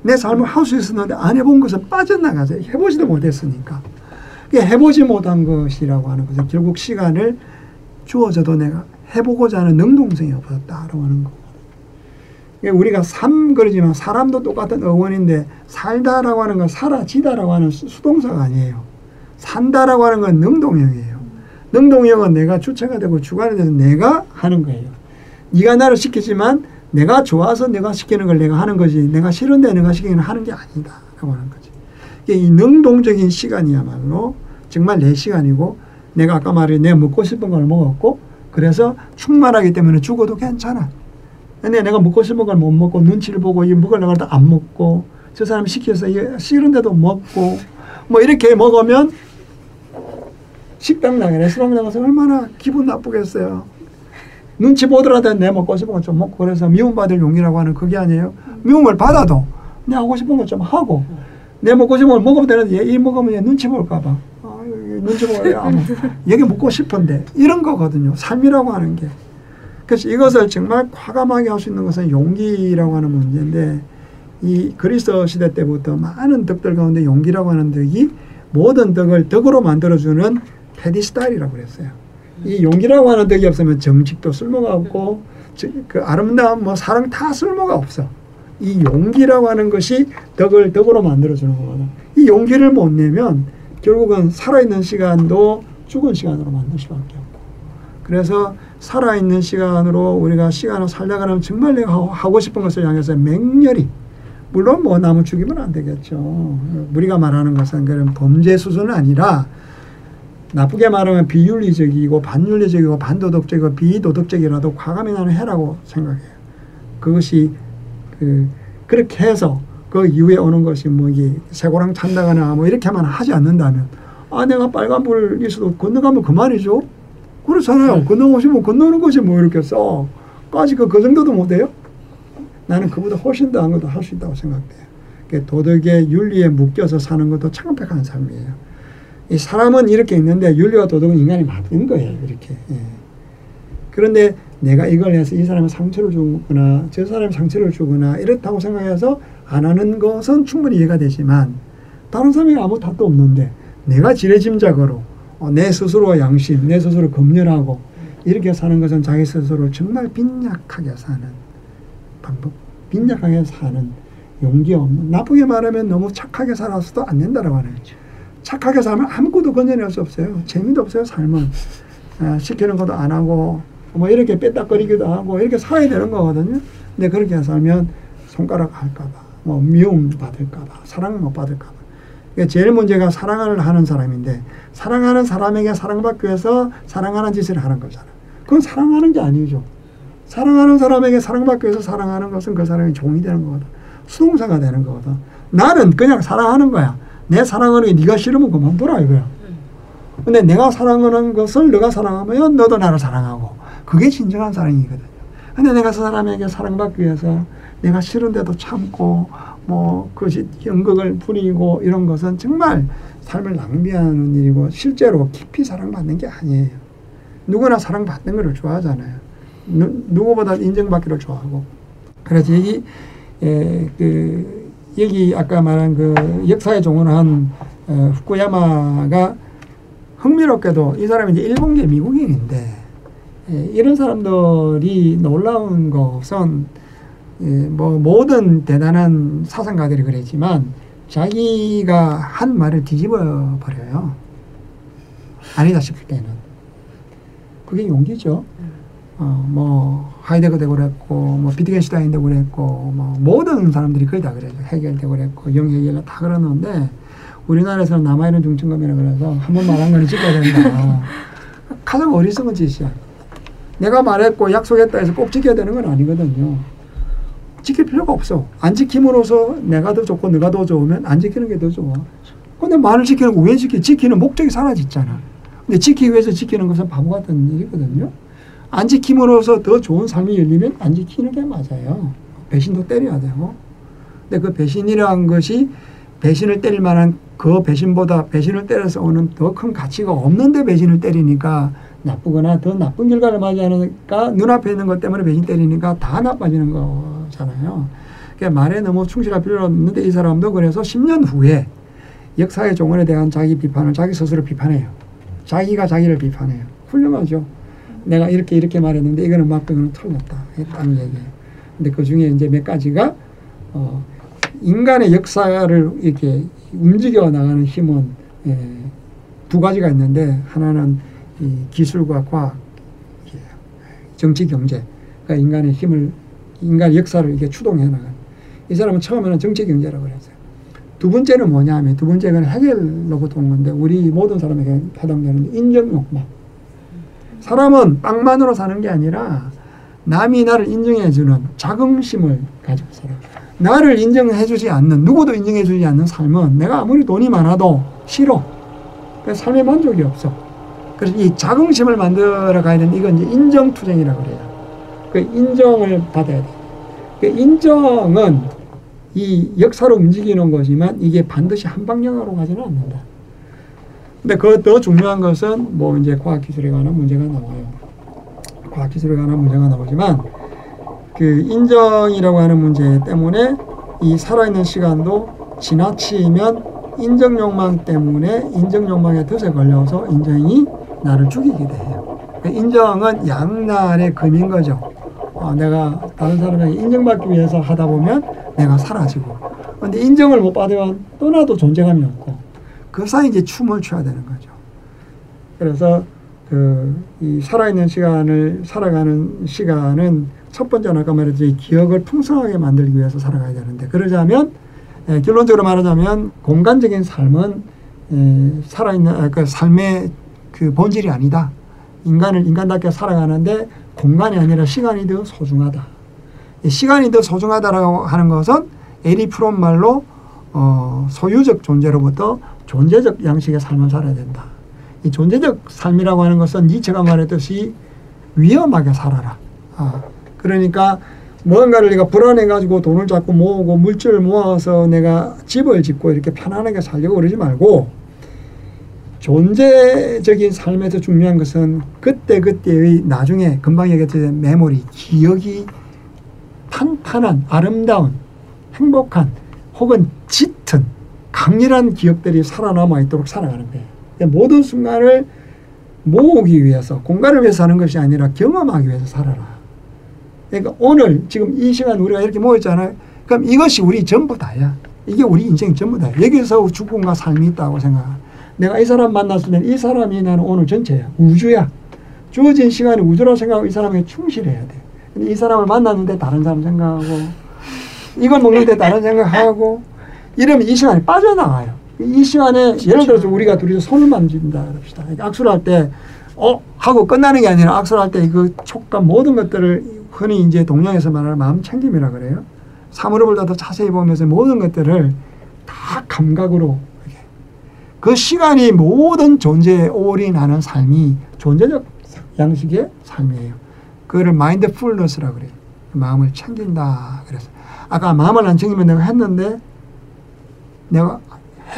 내 삶을 할 수 있었는데 안 해본 것은 빠져나가죠. 해보지도 못했으니까. 해보지 못한 것이라고 하는 것은 결국 시간을 주어져도 내가 해보고자 하는 능동성이 없었다라고 하는 거. 우리가 삶 그러지만 사람도 똑같은 어원인데 살다라고 하는 건 사라지다라고 하는 수- 수동사가 아니에요. 산다라고 하는 건 능동형이에요. 능동형은 내가 주체가 되고 주관이 돼서 내가 하는 거예요. 네가 나를 시키지만 내가 좋아서 내가 시키는 걸 내가 하는 거지 내가 싫은데 내가 시키는 하는 게 아니다 라고 하는 거지. 이 능동적인 시간이야말로 정말 내 시간이고 내가 아까 말해 내가 먹고 싶은 걸 먹었고 그래서 충만하기 때문에 죽어도 괜찮아. 근데 내가 먹고 싶은 걸 못 먹고 눈치를 보고 이 먹으려고 하다 안 먹고 저 사람 시켜서 싫은데도 먹고 뭐 이렇게 먹으면 식당 나가 레스토랑 나가서 얼마나 기분 나쁘겠어요. 눈치 보더라도 내 먹고 싶은 거 좀 먹고 그래서 미움받을 용기라고 하는 그게 아니에요. 미움을 받아도 내 하고 싶은 거 좀 하고 내 먹고 싶은 걸 먹으면 되는데 얘이 먹으면 얘 눈치 볼까 봐. 아, 얘 눈치 보여. 아, 뭐, 얘기 묻고 싶은데 이런 거거든요. 삶이라고 하는 게. 그래서 이것을 정말 과감하게 할 수 있는 것은 용기라고 하는 문제인데 이 그리스도 시대 때부터 많은 덕들 가운데 용기라고 하는 덕이 모든 덕을 덕으로 만들어주는 페디스탈이라고 그랬어요. 이 용기라고 하는 덕이 없으면 정직도 쓸모가 없고 저- 그 아름다움 뭐 사랑 다 쓸모가 없어. 이 용기라고 하는 것이 덕을 덕으로 만들어주는 거거든. 이 용기를 못 내면 결국은 살아있는 시간도 죽은 시간으로 만들 수밖에 없고. 그래서 살아있는 시간으로 우리가 시간을 살려고 하면 정말 내가 하고- 싶은 것을 향해서 맹렬히 물론 뭐 남을 죽이면 안 되겠죠. 우리가 말하는 것은 그런 범죄 수준은 아니라 나쁘게 말하면 비윤리적이고 반윤리적이고 반도덕적이고 비도덕적이라도 과감히 나는 해라고 생각해요. 그것이 그 그렇게 해서 그 이후에 오는 것이 뭐 이게 쇠고랑 찬다거나 뭐 이렇게만 하지 않는다면 아 내가 빨간불 있어도 건너가면 그만이죠. 그렇잖아요. 건너오시면 건너는 것이 뭐 이렇게 써. 까지 그, 그 정도도 못해요? 나는 그보다 훨씬 더한 것도 할 수 있다고 생각돼요. 그 도덕의 윤리에 묶여서 사는 것도 창백한 삶이에요. 이 사람은 이렇게 있는데 윤리와 도덕은 인간이 맞는 거예요. 이렇게. 예. 그런데 내가 이걸 해서 이 사람이 상처를 주거나 저 사람이 상처를 주거나 이렇다고 생각해서 안 하는 것은 충분히 이해가 되지만 다른 사람이 아무 탓도 없는데 내가 지레짐작으로 어, 내 스스로 양심, 내 스스로 검열하고 이렇게 사는 것은 자기 스스로를 정말 빈약하게 사는 방법, 빈약하게 사는 용기 없는 나쁘게 말하면 너무 착하게 살아서도 안 된다라고 하는 거죠. 착하게 살면 아무것도 건져낼 수 없어요. 재미도 없어요, 삶은. 아, 시키는 것도 안 하고 뭐 이렇게 빼딱거리기도 하고 이렇게 살아야 되는 거거든요. 근데 그렇게 살면 손가락 할까봐, 뭐 미움 받을까봐, 사랑 못 받을까봐. 그러니까 제일 문제가 사랑을 하는 사람인데 사랑하는 사람에게 사랑받기 위해서 사랑하는 짓을 하는 거잖아. 그건 사랑하는 게 아니죠. 사랑하는 사람에게 사랑받기 위해서 사랑하는 것은 그 사람이 종이 되는 거거든. 수동사가 되는 거거든. 나는 그냥 사랑하는 거야. 내 사랑하는 게 네가 싫으면 그만둬라 이거야. 근데 내가 사랑하는 것을 너가 사랑하면 너도 나를 사랑하고 그게 진정한 사랑이거든요. 근데 내가 그 사람에게 사랑받기 위해서 내가 싫은데도 참고 뭐 그것이 연극을 부리고 이런 것은 정말 삶을 낭비하는 일이고 실제로 깊이 사랑받는 게 아니에요. 누구나 사랑받는 것을 좋아하잖아요. 누, 누구보다 인정받기를 좋아하고. 그래서 여기 에, 그 여기 아까 말한 그 역사의 종언한 어, 후쿠야마가 흥미롭게도 이 사람이 이제 일본계 미국인인데 예, 이런 사람들이 놀라운 것은 예, 뭐 모든 대단한 사상가들이 그랬지만 자기가 한 말을 뒤집어 버려요. 아니다 싶을 때는 그게 용기죠. 어, 뭐 하이데거도 그랬고 뭐 비트겐슈타인도 그랬고 뭐 모든 사람들이 거의 다 그래요. 해결도 그랬고 영해결도 다 그러는데 우리나라에서는 남아있는 중증감이라 그래서 한 번 말한 거는 지켜야 된다. 가장 어리석은 짓이야. 내가 말했고 약속했다 해서 꼭 지켜야 되는 건 아니거든요. 지킬 필요가 없어. 안 지킴으로써 내가 더 좋고 네가 더 좋으면 안 지키는 게 더 좋아. 근데 말을 지키는 거왜 지키? 지키는 목적이 사라졌잖아. 근데 지키기 위해서 지키는 것은 바보 같은 일이거든요. 안 지킴으로써 더 좋은 삶이 열리면 안 지키는 게 맞아요. 배신도 때려야 되고. 근데 그 배신이라는 것이 배신을 때릴 만한 그 배신보다 배신을 때려서 오는 더 큰 가치가 없는데 배신을 때리니까 나쁘거나 더 나쁜 결과를 맞이하니까 눈앞에 있는 것 때문에 배신 때리니까 다 나빠지는 거잖아요. 그러니까 말에 너무 충실할 필요는 없는데 이 사람도 그래서 10년 후에 역사의 종언에 대한 자기 비판을 자기 스스로 비판해요. 자기가 자기를 비판해요. 훌륭하죠. 내가 이렇게 이렇게 말했는데 이거는 맞고 이거는 틀렸다. 했다는 얘기예요. 근데 그 중에 이제 몇 가지가 어, 인간의 역사를 이렇게 움직여 나가는 힘은 예, 두 가지가 있는데 하나는 이 기술과 과학, 예, 정치 경제가 인간의 힘을 인간의 역사를 이렇게 추동해 나가는. 이 사람은 처음에는 정치 경제라고 그랬어요. 두 번째는 뭐냐면 두 번째는 해결로부터 온 건데 우리 모든 사람에게 해당되는 인정 욕망. 사람은 빵만으로 사는 게 아니라 남이 나를 인정해주는 자긍심을 가지고 살아요. 나를 인정해주지 않는 누구도 인정해주지 않는 삶은 내가 아무리 돈이 많아도 싫어. 그래서 삶에 만족이 없어. 그래서 이 자긍심을 만들어 가야 되는 이건 이제 인정투쟁이라고 그래요. 그 인정을 받아야 돼. 그 인정은 이 역사로 움직이는 거지만 이게 반드시 한 방향으로 가지는 않는다. 근데 그 더 중요한 것은 뭐 이제 과학기술에 관한 문제가 나와요. 과학기술에 관한 문제가 나오지만 그 인정이라고 하는 문제 때문에 이 살아있는 시간도 지나치면 인정 욕망 때문에 인정 욕망에 덫에 걸려서 인정이 나를 죽이게 돼요. 그 인정은 양날의 금인 거죠. 어, 내가 다른 사람에게 인정받기 위해서 하다 보면 내가 사라지고. 근데 인정을 못 받으면 또 나도 존재감이 없고. 그 사이 이제 춤을 춰야 되는 거죠. 그래서 그 이 살아있는 시간을 살아가는 시간은 첫 번째는 아까 말했듯이 이 기억을 풍성하게 만들기 위해서 살아가야 되는데 그러자면 에, 결론적으로 말하자면 공간적인 삶은 에, 살아있는 아, 그 삶의 그 본질이 아니다. 인간을 인간답게 살아가는데 공간이 아니라 시간이 더 소중하다. 이 시간이 더 소중하다라고 하는 것은 에리 프롬 말로 어, 소유적 존재로부터 존재적 양식의 삶을 살아야 된다. 이 존재적 삶이라고 하는 것은 니체가 말했듯이 위험하게 살아라. 아, 그러니까 뭔가를 내가 불안해가지고 돈을 자꾸 모으고 물질을 모아서 내가 집을 짓고 이렇게 편안하게 살려고 그러지 말고 존재적인 삶에서 중요한 것은 그때그때의 나중에 금방 얘기했던 메모리, 기억이 탄탄한, 아름다운, 행복한 혹은 짙은 강렬한 기억들이 살아남아 있도록 살아가는 거예요. 모든 순간을 모으기 위해서, 공간을 위해서 사는 것이 아니라 경험하기 위해서 살아라. 그러니까 오늘 지금 이 시간 우리가 이렇게 모였잖아요. 그럼 이것이 우리 전부 다야. 이게 우리 인생 전부 다야. 여기서 죽음과 삶이 있다고 생각하. 내가 이 사람 만났을 때는 이 사람이 나는 오늘 전체야. 우주야. 주어진 시간이 우주라고 생각하고 이 사람에게 충실해야 돼. 근데 이 사람을 만났는데 다른 사람 생각하고 이걸 먹는데 다른 생각하고 이러면 이 시간이 빠져나가요. 이 시간에 예를 들어서 우리가 둘이서 손을 만진다 그럽시다. 그러니까 악수를 할 때 어? 하고 끝나는 게 아니라 악수를 할 때 그 촉감 모든 것들을 흔히 이제 동양에서 말하는 마음 챙김이라 그래요. 사무릎을 더 자세히 보면서 모든 것들을 다 감각으로. 그 시간이 모든 존재에 올인하는 삶이 존재적 양식의 삶이에요. 그거를 마인드풀너스라 그래요. 마음을 챙긴다. 그래서 아까 마음을 안 챙기면 내가 했는데 내가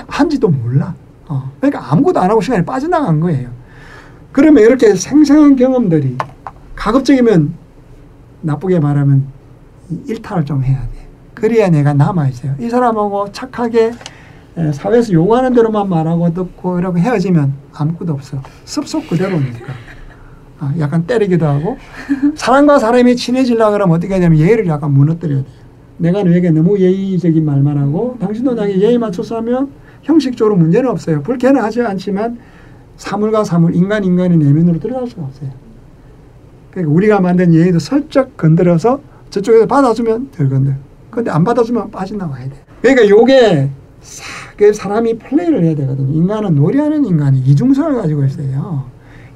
한지도 몰라. 어. 그러니까 아무것도 안 하고 시간이 빠져나간 거예요. 그러면 이렇게 생생한 경험들이 가급적이면 나쁘게 말하면 일탈을 좀 해야 돼. 그래야 내가 남아있어요. 이 사람하고 착하게 사회에서 요구하는 대로만 말하고 듣고 이러고 헤어지면 아무것도 없어. 습속 그대로니까. 아, 약간 때리기도 하고 사람과 사람이 친해지려고 그러면 어떻게 하냐면 예의를 약간 무너뜨려야 돼요. 내가 너에게 너무 예의적인 말만 하고 당신도 나에게 예의 맞춰서 하면 형식적으로 문제는 없어요. 불쾌는 하지 않지만 사물과 사물, 인간 인간의 내면으로 들어갈 수가 없어요. 그러니까 우리가 만든 예의도 슬쩍 건드려서 저쪽에서 받아주면 덜 건들. 근데 안 받아주면 빠져나와야 돼. 그러니까 요게 사, 그 사람이 플레이를 해야 되거든요. 인간은 놀이하는 인간이 이중성을 가지고 있어요.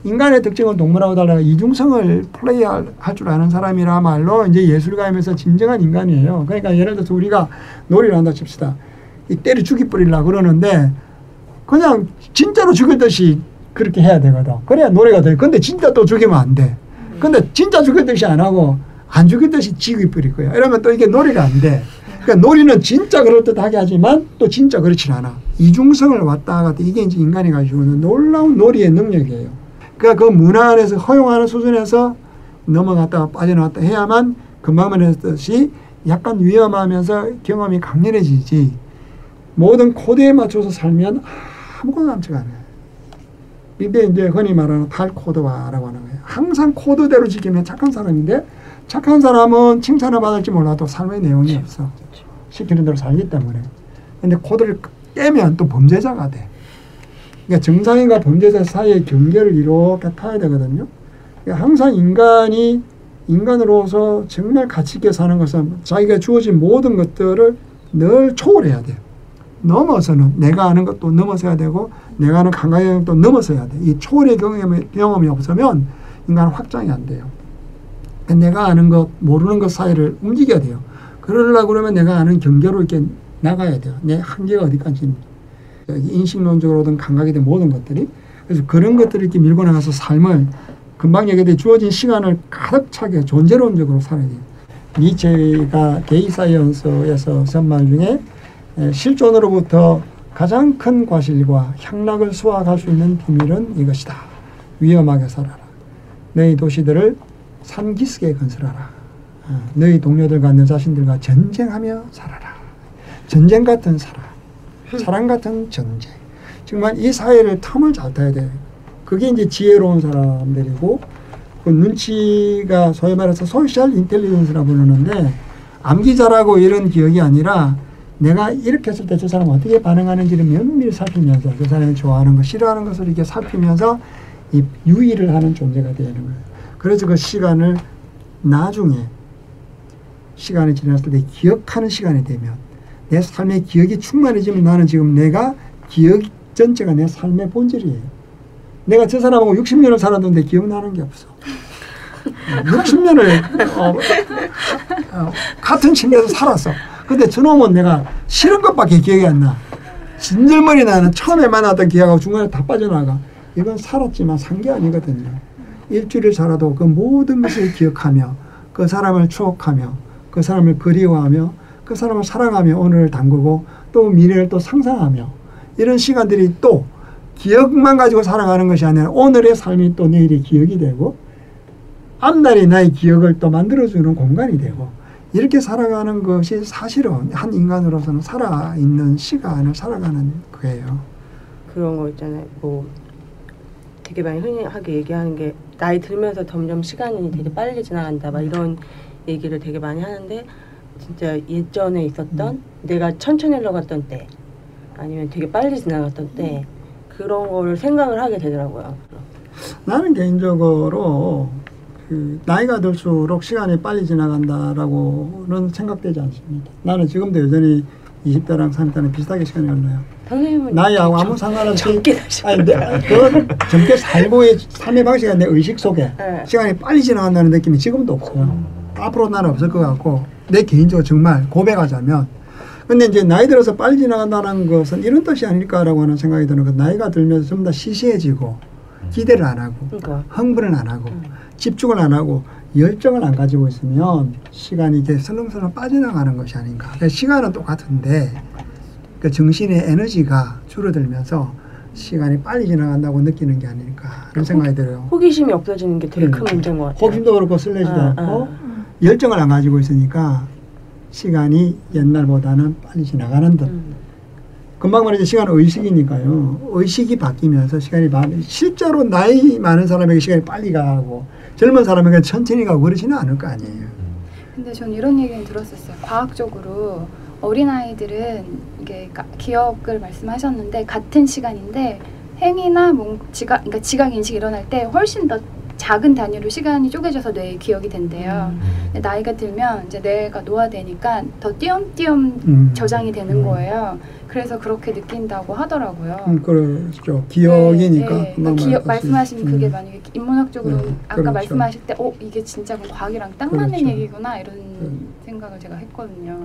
인간의 특징은 동물하고 달라 이중성을 플레이할 줄 아는 사람이라 말로 이제 예술가이면서 진정한 인간이에요. 그러니까 예를 들어서 우리가 놀이를 한다 칩시다. 이 때려 죽이 뿌리려고 그러는데 그냥 진짜로 죽일 듯이 그렇게 해야 되거든. 그래야 노래가 돼. 근데 진짜 또 죽이면 안 돼. 근데 진짜 죽일 듯이 안 하고 안 죽일 듯이 죽이 뿌릴 거야. 이러면 또 이게 놀이가 안 돼. 그러니까 놀이는 진짜 그럴듯하게 하지만 또 진짜 그렇진 않아. 이중성을 왔다 갔다 이게 이제 인간이 가지고 있는 놀라운 놀이의 능력이에요. 그러니까 그 문화 안에서 허용하는 수준에서 넘어갔다가 빠져나왔다 해야만 금방 말했듯이 약간 위험하면서 경험이 강렬해지지 모든 코드에 맞춰서 살면 아무것도 남지가 않아요. 이게 이제 흔히 말하는 탈코드화라고 하는 거예요. 항상 코드대로 지키면 착한 사람인데 착한 사람은 칭찬을 받을지 몰라도 삶의 내용이 없어. 시키는 대로 살기 때문에. 근데 코드를 깨면 또 범죄자가 돼. 그러니까 정상인과 범죄자 사이의 경계를 이렇게 타야 되거든요. 그러니까 항상 인간이 인간으로서 정말 가치 있게 사는 것은 자기가 주어진 모든 것들을 늘 초월해야 돼요. 넘어서는 내가 아는 것도 넘어서야 되고 내가 아는 감각의 도 넘어서야 돼. 이 초월의 경험이, 경험이 없으면 인간은 확장이 안 돼요. 내가 아는 것, 모르는 것 사이를 움직여야 돼요. 그러려고 그러면 내가 아는 경계로 이렇게 나가야 돼요. 내 한계가 어디까지 인 식론적으로든 감각이든 모든 것들이. 그래서 그런 것들을 이렇게 밀고 나가서 삶을 금방 얘기했듯이 주어진 시간을 가득 차게 존재론적으로 살아야 돼요. 니체가 게이 사이언스에서 선말 중에 에, 실존으로부터 가장 큰 과실과 향락을 수확할 수 있는 비밀은 이것이다. 위험하게 살아라. 너희 도시들을 산기슭에 건설하라. 어, 너희 동료들과 너 자신들과 전쟁하며 살아라. 전쟁 같은 사랑, 사랑 같은 전쟁. 정말 이 사회를 텀을 잘 타야 돼. 그게 이제 지혜로운 사람들이고 그 눈치가 소위 말해서 소셜 인텔리전스라고 부르는데 암기 잘하고 이런 기억이 아니라 내가 이렇게 했을 때 저 사람 어떻게 반응하는지를 면밀히 살피면서 저 사람이 좋아하는 것, 싫어하는 것을 이렇게 살피면서 이 유의를 하는 존재가 되는 거예요. 그래서 그 시간을 나중에 시간이 지났을 때 기억하는 시간이 되면 내 삶의 기억이 충만해지면 나는 지금 내가 기억 전체가 내 삶의 본질이에요. 내가 저 사람하고 60년을 살았는데 기억나는 게 없어. 60년을 어, 어, 같은 침대에서 살았어. 근데 저놈은 내가 싫은 것밖에 기억이 안 나. 진절머리 나는 처음에 만났던 기억하고 중간에 다 빠져나가. 이건 살았지만 산 게 아니거든요. 일주일을 살아도 그 모든 것을 기억하며 그 사람을 추억하며 그 사람을 그리워하며 그 사람을 사랑하며 오늘을 담그고 또 미래를 또 상상하며 이런 시간들이 또 기억만 가지고 살아가는 것이 아니라 오늘의 삶이 또 내일의 기억이 되고 앞날의 나의 기억을 또 만들어주는 공간이 되고 이렇게 살아가는 것이 사실은 한 인간으로서는 살아있는 시간을 살아가는 거예요. 그런 거 있잖아요. 뭐 되게 많이 흔히하게 얘기하는 게 나이 들면서 점점 시간이 되게 빨리 지나간다. 막 이런 얘기를 되게 많이 하는데 진짜 예전에 있었던 내가 천천히 흘러갔던 때 아니면 되게 빨리 지나갔던 때 그런 거를 생각을 하게 되더라고요. 나는 개인적으로 그 나이가 들수록 시간이 빨리 지나간다라고는 생각되지 않습니다. 나는 지금도 여전히 20대랑 30대는 비슷하게 시간이 흘러요. 선생님은 나이하고 아무 좀 상관없이. 아니, 내, 그 젊게 살고의 삶의 방식이 내 의식 속에 네. 시간이 빨리 지나간다는 느낌이 지금도 없어요. 앞으로 나는 없을 것 같고 내 개인적으로 정말 고백하자면 근데 이제 나이 들어서 빨리 지나간다는 것은 이런 뜻이 아닐까라고 하는 생각이 드는 건 나이가 들면서 좀 더 시시해지고 기대를 안 하고 그러니까 흥분을 안 하고 음. 집중을 안 하고 열정을 안 가지고 있으면 시간이 이제 슬렁슬렁 빠져나가는 것이 아닌가. 그러니까 시간은 똑같은데 그 정신의 에너지가 줄어들면서 시간이 빨리 지나간다고 느끼는 게 아닐까 그런 생각이 들어요. 호기심이 없어지는 게 되게 큰. 문제인 것 같아요. 호기심도 그렇고 설레지도 아, 않고 아. 열정을 안 가지고 있으니까 시간이 옛날보다는 빨리 지나가는 듯. 음. 금방 말이죠. 시간은 의식이니까요. 의식이 바뀌면서 시간이 많, 실제로 나이 많은 사람에게 시간이 빨리 가고 젊은 사람에게 천천히 가고 그러지는 않을 거 아니에요. 근데 전 이런 얘기는 들었었어요. 과학적으로 어린 아이들은 이게 가- 기억을 말씀하셨는데 같은 시간인데 행위나 뭔 지각, 그러니까 지각 인식 일어날 때 훨씬 더 작은 단위로 시간이 쪼개져서 뇌에 기억이 된대요. 근데 나이가 들면 이제 뇌가 노화되니까 더 띄엄띄엄 음. 저장이 되는 음. 거예요. 그래서 그렇게 느낀다고 하더라고요. 음, 그렇죠. 기억이니까. 네, 네. 기억. 말씀하신 그게 음. 만약에 인문학적으로 네, 아까 그렇죠. 말씀하실 때, 어 이게 진짜 그럼 과학이랑 딱 맞는 그렇죠. 얘기구나 이런 음. 생각을 제가 했거든요.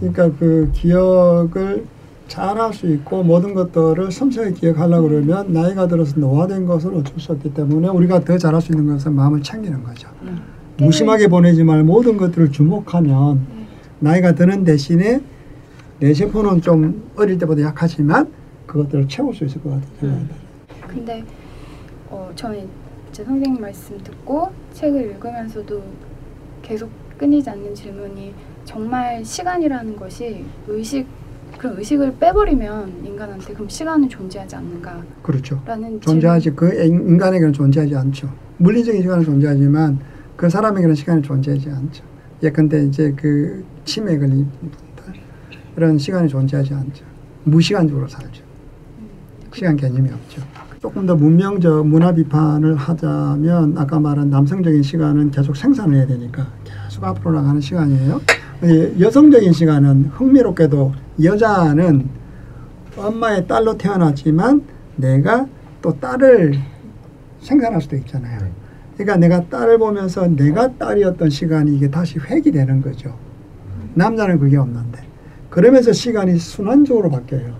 그러니까 그 기억을 잘할 수 있고 모든 것들을 섬세하게 기억하려고 그러면 나이가 들어서 노화된 것은 어쩔 수 없기 때문에 우리가 더 잘할 수 있는 것은 마음을 챙기는 거죠. 음. 무심하게 보내지 말고 모든 것들을 주목하면 네. 나이가 드는 대신에 내 세포는 좀 어릴 때보다 약하지만 그것들을 채울 수 있을 것 같아요. 음. 근데 어, 저는 제 선생님 말씀 듣고 책을 읽으면서도 계속 끊이지 않는 질문이 정말 시간이라는 것이 의식 그런 의식을 빼버리면 인간한테 그럼 시간은 존재하지 않는가라는 그렇죠. 존재하지 그 인간에게는 존재하지 않죠. 물리적인 시간은 존재하지만 그 사람에게는 시간이 존재하지 않죠. 예컨대 이제 그 치매 걸린 분들 이런 시간이 존재하지 않죠. 무시간적으로 살죠. 시간 개념이 없죠. 조금 더 문명적 문화 비판을 하자면 아까 말한 남성적인 시간은 계속 생산을 해야 되니까 계속 앞으로 나가는 시간이에요. 여성적인 시간은 흥미롭게도 여자는 엄마의 딸로 태어났지만 내가 또 딸을 생산할 수도 있잖아요. 그러니까 내가 딸을 보면서 내가 딸이었던 시간이 이게 다시 회귀되는 거죠. 남자는 그게 없는데. 그러면서 시간이 순환적으로 바뀌어요.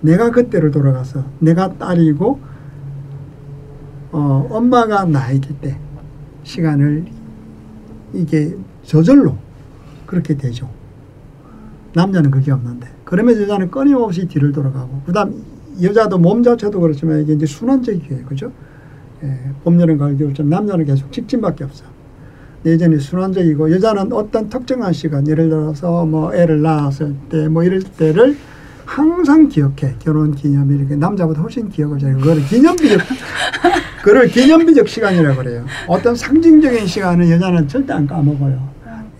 내가 그때를 돌아가서 내가 딸이고 어, 엄마가 나이기 때 시간을 이게 저절로 그렇게 되죠. 남자는 그게 없는데. 그러면 여자는 끊임없이 뒤를 돌아가고, 그 다음 여자도 몸 자체도 그렇지만 이게 이제 순환적이에요. 그죠? 예, 봄, 여름, 가을, 겨울처럼 남자는 계속 직진밖에 없어. 예전에 순환적이고, 여자는 어떤 특정한 시간, 예를 들어서 뭐 애를 낳았을 때, 뭐 이럴 때를 항상 기억해. 결혼 기념일, 남자보다 훨씬 기억을 잘해. 그거를 기념비적, 그걸 기념비적 시간이라고 그래요. 어떤 상징적인 시간은 여자는 절대 안 까먹어요.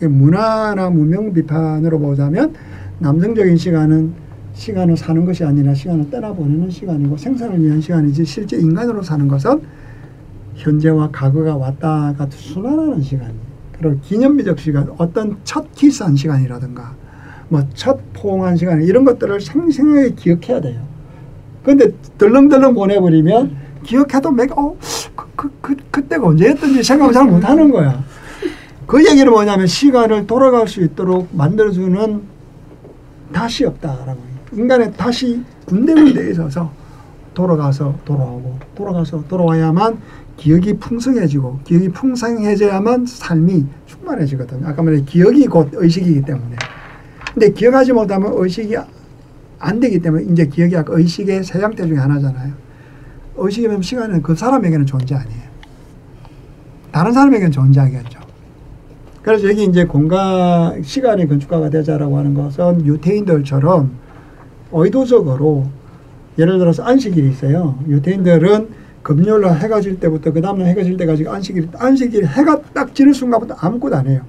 문화나 문명 비판으로 보자면 남성적인 시간은 시간을 사는 것이 아니라 시간을 떠나보내는 시간이고 생산을 위한 시간이지 실제 인간으로 사는 것은 현재와 과거가 왔다 갔다 순환하는 시간이에요. 그리고 기념비적 시간, 어떤 첫 키스한 시간이라든가 뭐 첫 포옹한 시간 이런 것들을 생생하게 기억해야 돼요. 근데 덜렁덜렁 보내버리면 기억해도 내가 어, 그, 그, 그, 그때가 언제였던지 생각을 잘 못하는 거야. 그 얘기는 뭐냐면 시간을 돌아갈 수 있도록 만들어주는 다시 없다라고. 인간의 다시 군데군데 있어서 돌아가서 돌아오고 돌아가서 돌아와야만 기억이 풍성해지고 기억이 풍성해져야만 삶이 충만해지거든요. 아까 말한 기억이 곧 의식이기 때문에. 근데 기억하지 못하면 의식이 안 되기 때문에 이제 기억이 아까 의식의 세 형태 중에 하나잖아요. 의식이면 시간은 그 사람에게는 존재 아니에요. 다른 사람에게는 존재하겠죠. 그래서 여기 이제 공간 시간의 건축가가 되자라고 하는 것은 유태인들처럼 의도적으로 예를 들어서 안식일이 있어요. 유태인들은 금요일날 해가 질 때부터 그 다음날 해가 질 때까지 안식일 안식일 해가 딱 지는 순간부터 아무것도 안 해요.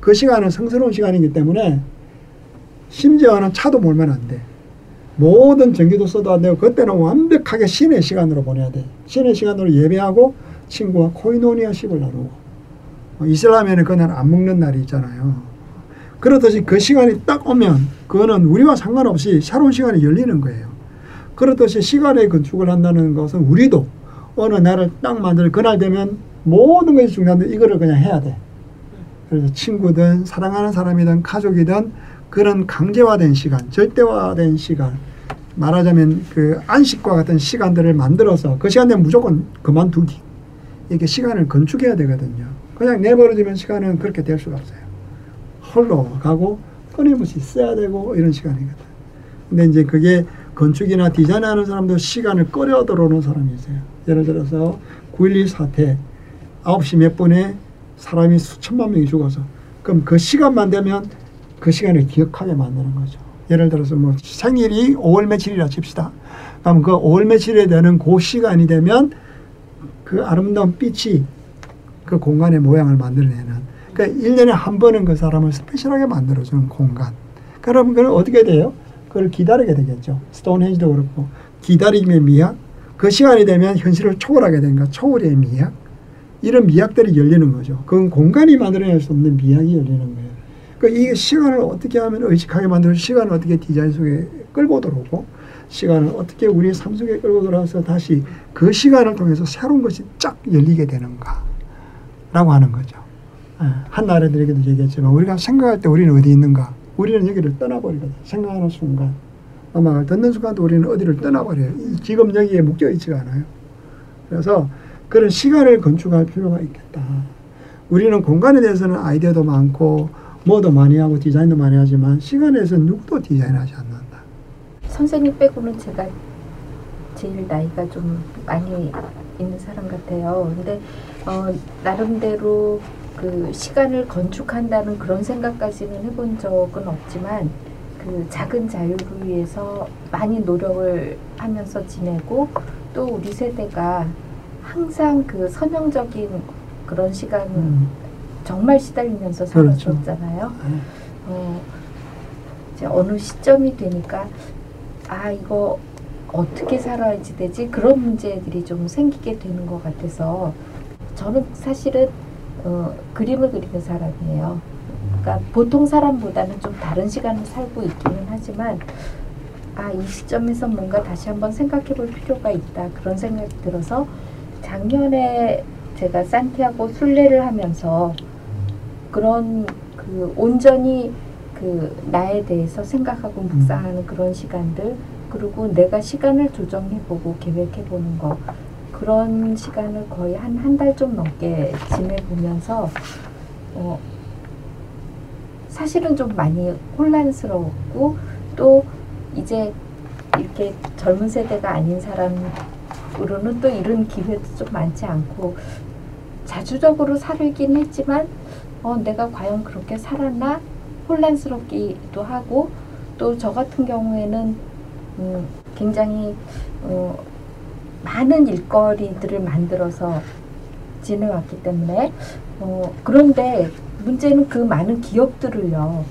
그 시간은 성스러운 시간이기 때문에 심지어는 차도 몰면 안 돼. 모든 전기도 써도 안 되고 그때는 완벽하게 신의 시간으로 보내야 돼. 신의 시간으로 예배하고 친구와 코이노니아식을 나누고 어, 이슬람에는 그날 안 먹는 날이 있잖아요. 그렇듯이 그 시간이 딱 오면 그거는 우리와 상관없이 새로운 시간이 열리는 거예요. 그렇듯이 시간의 건축을 한다는 것은 우리도 어느 날을 딱 만들 그날 되면 모든 것이 중요한데 이거를 그냥 해야 돼. 그래서 친구든 사랑하는 사람이든 가족이든 그런 강제화된 시간, 절대화된 시간, 말하자면 그 안식과 같은 시간들을 만들어서 그 시간 되면 무조건 그만두기. 이렇게 시간을 건축해야 되거든요. 그냥 내버려두면 시간은 그렇게 될 수가 없어요. 홀로 가고 끊임없이 써야 되고 이런 시간이거든. 근데 이제 그게 건축이나 디자인하는 사람도 시간을 끌어 들어오는 사람이 있어요. 예를 들어서 9.11 사태 9시 몇 분에 사람이 수천만 명이 죽어서 그럼 그 시간만 되면 그 시간을 기억하게 만드는 거죠. 예를 들어서 뭐 생일이 5월 며칠이라 칩시다. 그럼 그 5월 며칠에 되는 그 시간이 되면 그 아름다운 빛이 그 공간의 모양을 만들어내는 그러니까 1년에 한 번은 그 사람을 스페셜하게 만들어주는 공간. 그럼 그걸 어떻게 돼요? 그걸 기다리게 되겠죠. 스톤헨지도 그렇고 기다림의 미학 그 시간이 되면 현실을 초월하게 되니까 초월의 미학 이런 미학들이 열리는 거죠. 그건 공간이 만들어낼 수 없는 미학이 열리는 거예요. 그러니까 이 시간을 어떻게 하면 의식하게 만들고 시간을 어떻게 디자인 속에 끌고 들어오고 시간을 어떻게 우리 삶 속에 끌고 들어와서 다시 그 시간을 통해서 새로운 것이 쫙 열리게 되는가 라고 하는 거죠. 예, 한나라들에게도 얘기했지만 우리가 생각할 때 우리는 어디 있는가 우리는 여기를 떠나버리거든 생각하는 순간 음악을 듣는 순간도 우리는 어디를 떠나버려요. 지금 여기에 묶여 있지가 않아요. 그래서 그런 시간을 건축할 필요가 있겠다. 우리는 공간에 대해서는 아이디어도 많고 뭐도 많이 하고 디자인도 많이 하지만 시간에서 누구도 디자인하지 않는다. 선생님 빼고는 제가 제일 나이가 좀 많이 있는 사람 같아요. 근데 어, 나름대로 그 시간을 건축한다는 그런 생각까지는 해본 적은 없지만 그 작은 자유를 위해서 많이 노력을 하면서 지내고 또 우리 세대가 항상 그 선형적인 그런 시간을 음. 정말 시달리면서 그렇죠. 살았었잖아요. 네. 어, 이제 어느 시점이 되니까 아 이거 어떻게 살아야지 되지 그런 문제들이 좀 생기게 되는 것 같아서 저는 사실은 어, 그림을 그리는 사람이에요. 그러니까 보통 사람보다는 좀 다른 시간을 살고 있기는 하지만 아 이 시점에서 뭔가 다시 한번 생각해 볼 필요가 있다 그런 생각이 들어서 작년에 제가 산티아고 순례를 하면서 그런 그 온전히 그 나에 대해서 생각하고 묵상하는 그런 시간들 그리고 내가 시간을 조정해 보고 계획해 보는 거 그런 시간을 거의 한 한 달 좀 넘게 지내보면서 어, 사실은 좀 많이 혼란스러웠고 또 이제 이렇게 젊은 세대가 아닌 사람으로는 또 이런 기회도 좀 많지 않고 자주적으로 살긴 했지만 어, 내가 과연 그렇게 살았나? 혼란스럽기도 하고 또 저 같은 경우에는 음, 굉장히 어, 많은 일거리들을 만들어서 지내왔기 때문에 어, 그런데 문제는 그 많은 기업들을요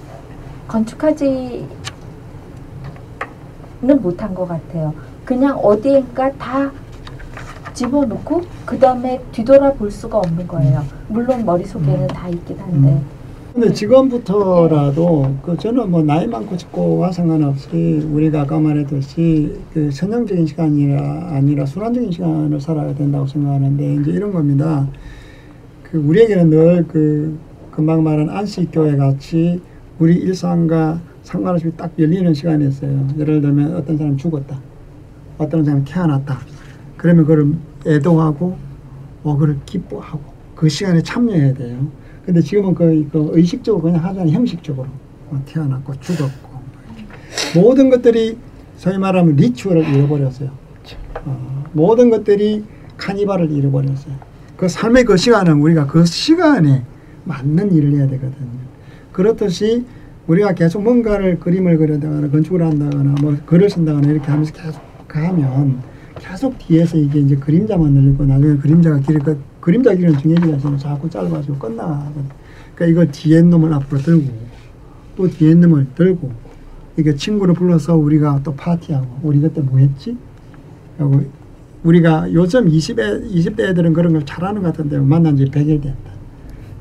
건축하지는 못한 것 같아요. 그냥 어디엔가 다 집어넣고 그 다음에 뒤돌아볼 수가 없는 거예요. 물론 머릿속에는 다 있긴 한데 근데 지금부터라도 그 저는 뭐 나이 많고 적고와 상관없이 우리가 아까 말했듯이 그 선정적인 시간이라 아니라 순환적인 시간을 살아야 된다고 생각하는데 이제 이런 겁니다. 그 우리에게는 늘 그 금방 말한 안식교회 같이 우리 일상과 상관없이 딱 열리는 시간이 있어요. 예를 들면 어떤 사람 죽었다. 어떤 사람 태어났다. 그러면 그걸 애도하고 뭐 그걸 기뻐하고 그 시간에 참여해야 돼요. 근데 지금은 그, 그 의식적으로 그냥 하잖아요. 형식적으로. 뭐 태어났고 죽었고. 모든 것들이 소위 말하면 리추얼을 잃어버렸어요. 어, 모든 것들이 카니발을 잃어버렸어요. 그 삶의 그 시간은 우리가 그 시간에 맞는 일을 해야 되거든요. 그렇듯이 우리가 계속 뭔가를 그림을 그린다거나 건축을 한다거나 뭐 글을 쓴다거나 이렇게 하면서 계속 가면 계속 뒤에서 이게 이제 그림자만 늘리고 나중에 그림자가 길그 그림자 길은 중요해지면 자꾸 짧아지고 끝나거든. 그러니까 이거 뒤에 놈을 앞으로 들고 또 뒤에 놈을 들고 이게 친구를 불러서 우리가 또 파티하고 우리 그때 뭐 했지? 하고 우리가 요즘 20대 20대 애들은 그런 걸 잘하는 것 같은데 만난 지 100일 됐다.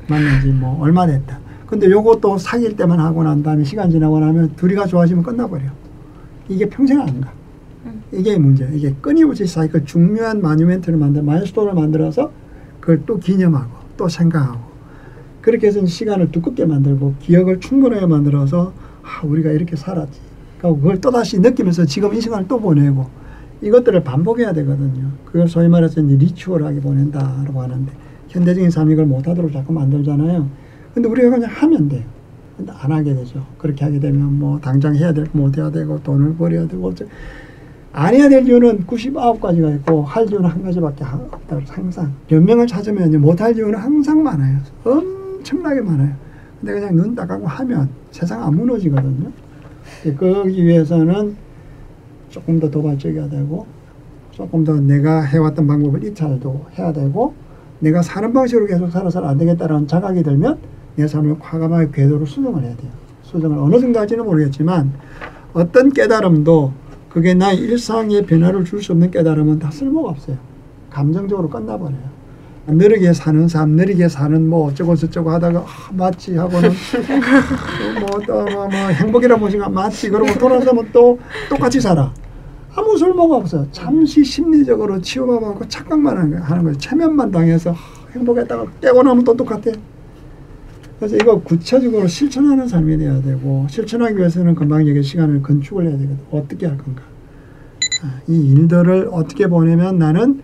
만난 지 뭐 얼마 됐다. 근데 요것도 사귈 때만 하고 난 다음에 시간 지나고 나면 둘이가 좋아지면 끝나버려. 이게 평생 안 가. 이게 문제야. 이게 끊임없이 사이클 중요한 마뉴멘트를 만들, 마일스톤을 만들어서 그걸 또 기념하고 또 생각하고 그렇게 해서 시간을 두껍게 만들고 기억을 충분하게 만들어서 아, 우리가 이렇게 살았지. 그리고 그걸 또다시 느끼면서 지금 이 시간을 또 보내고 이것들을 반복해야 되거든요. 그걸 소위 말해서 이제 리추얼하게 보낸다라고 하는데 현대적인 삶이 그걸 못하도록 자꾸 만들잖아요. 근데 우리가 그냥 하면 돼요. 근데 안 하게 되죠. 그렇게 하게 되면 뭐 당장 해야 될거못 해야 되고 돈을 버려야 되고 어째- 안 해야 될 이유는 99가지가 있고 할 이유는 한 가지밖에 하- 없다고 항상 변명을 찾으면 못할 이유는 항상 많아요. 엄청나게 많아요. 근데 그냥 눈딱 감고 하면 세상 안 무너지거든요. 그러기 위해서는 조금 더 도발적이어야 되고 조금 더 내가 해왔던 방법을 이탈도 해야 되고 내가 사는 방식으로 계속 살아서 안 되겠다라는 자각이 들면 내 삶을 과감하게 궤도로 수정을 해야 돼요. 수정을 어느 정도 할지는 모르겠지만 어떤 깨달음도 그게 나의 일상에 변화를 줄 수 없는 깨달음은 다 쓸모가 없어요. 감정적으로 끝나버려요. 느리게 사는 삶, 느리게 사는 뭐 어쩌고 저쩌고 하다가 아, 맞지 하고는 뭐또뭐 뭐 행복이라 뭐지가 맞지 그러고 돌아서면 또 똑같이 살아. 아무 쓸모가 없어요. 잠시 심리적으로 치유받고 착각만. 하는 거예요. 체면만 당해서 아, 행복했다가 깨고 나면 또 똑같아. 그래서 이거 구체적으로 실천하는 삶이 돼야 되고 실천하기 위해서는 금방 얘기 시간을 건축을 해야 되거든. 어떻게 할 건가? 아, 이 일들을 어떻게 보내면 나는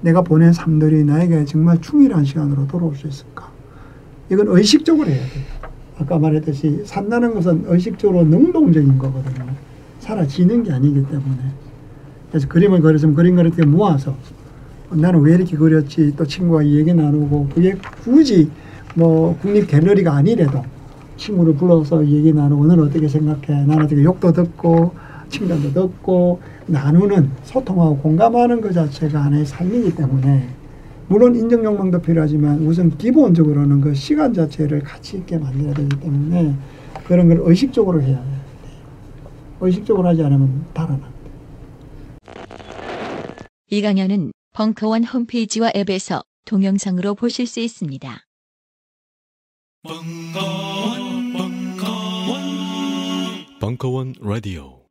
내가 보낸 삶들이 나에게 정말 충실한 시간으로 돌아올 수 있을까? 이건 의식적으로 해야 돼요. 아까 말했듯이 산다는 것은 의식적으로 능동적인 거거든요. 사라지는 게 아니기 때문에. 그래서 그림을 그렸으면 그림 그릴 때 모아서 나는 왜 이렇게 그렸지 또 친구와 얘기 나누고 그게 굳이 뭐 국립 갤러리가 아니래도 친구를 불러서 얘기 나누고 너는 어떻게 생각해 나는 어떻게 욕도 듣고 칭찬도 듣고 나누는 소통하고 공감하는 것 자체가 하나의 삶이기 때문에 물론 인정 욕망도 필요하지만 우선 기본적으로는 그 시간 자체를 가치 있게 만들어야 되기 때문에 그런 걸 의식적으로 해야 돼요. 의식적으로 하지 않으면 달아납니다. 이 강연은 벙커원 홈페이지와 앱에서 동영상으로 보실 수 있습니다. 벙커원, 벙커원, 벙커원 라디오.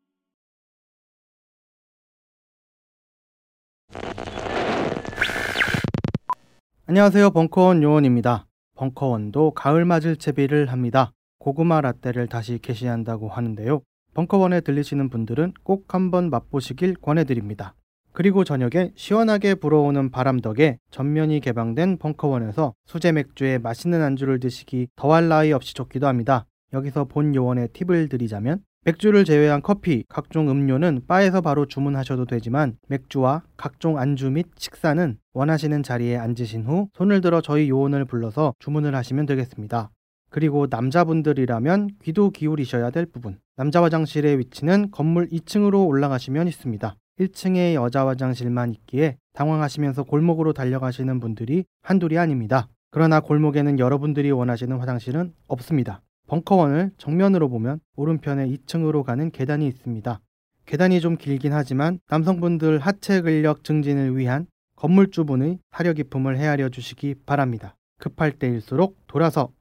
안녕하세요. 벙커원 요원입니다. 벙커원도 가을 맞을 채비를 합니다. 고구마 라떼를 다시 게시한다고 하는데요. 벙커원에 들리시는 분들은 꼭 한번 맛보시길 권해드립니다. 그리고 저녁에 시원하게 불어오는 바람 덕에 전면이 개방된 벙커원에서 수제 맥주에 맛있는 안주를 드시기 더할 나위 없이 좋기도 합니다. 여기서 본 요원의 팁을 드리자면 맥주를 제외한 커피, 각종 음료는 바에서 바로 주문하셔도 되지만 맥주와 각종 안주 및 식사는 원하시는 자리에 앉으신 후 손을 들어 저희 요원을 불러서 주문을 하시면 되겠습니다. 그리고 남자분들이라면 귀도 기울이셔야 될 부분. 남자 화장실의 위치는 건물 2층으로 올라가시면 있습니다. 1층에 여자 화장실만 있기에 당황하시면서 골목으로 달려가시는 분들이 한둘이 아닙니다. 그러나 골목에는 여러분들이 원하시는 화장실은 없습니다. 벙커원을 정면으로 보면 오른편에 2층으로 가는 계단이 있습니다. 계단이 좀 길긴 하지만 남성분들 하체 근력 증진을 위한 건물주분의 사려 깊음을 헤아려 주시기 바랍니다. 급할 때일수록 돌아서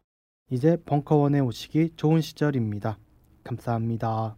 이제 벙커원에 오시기 좋은 시절입니다. 감사합니다.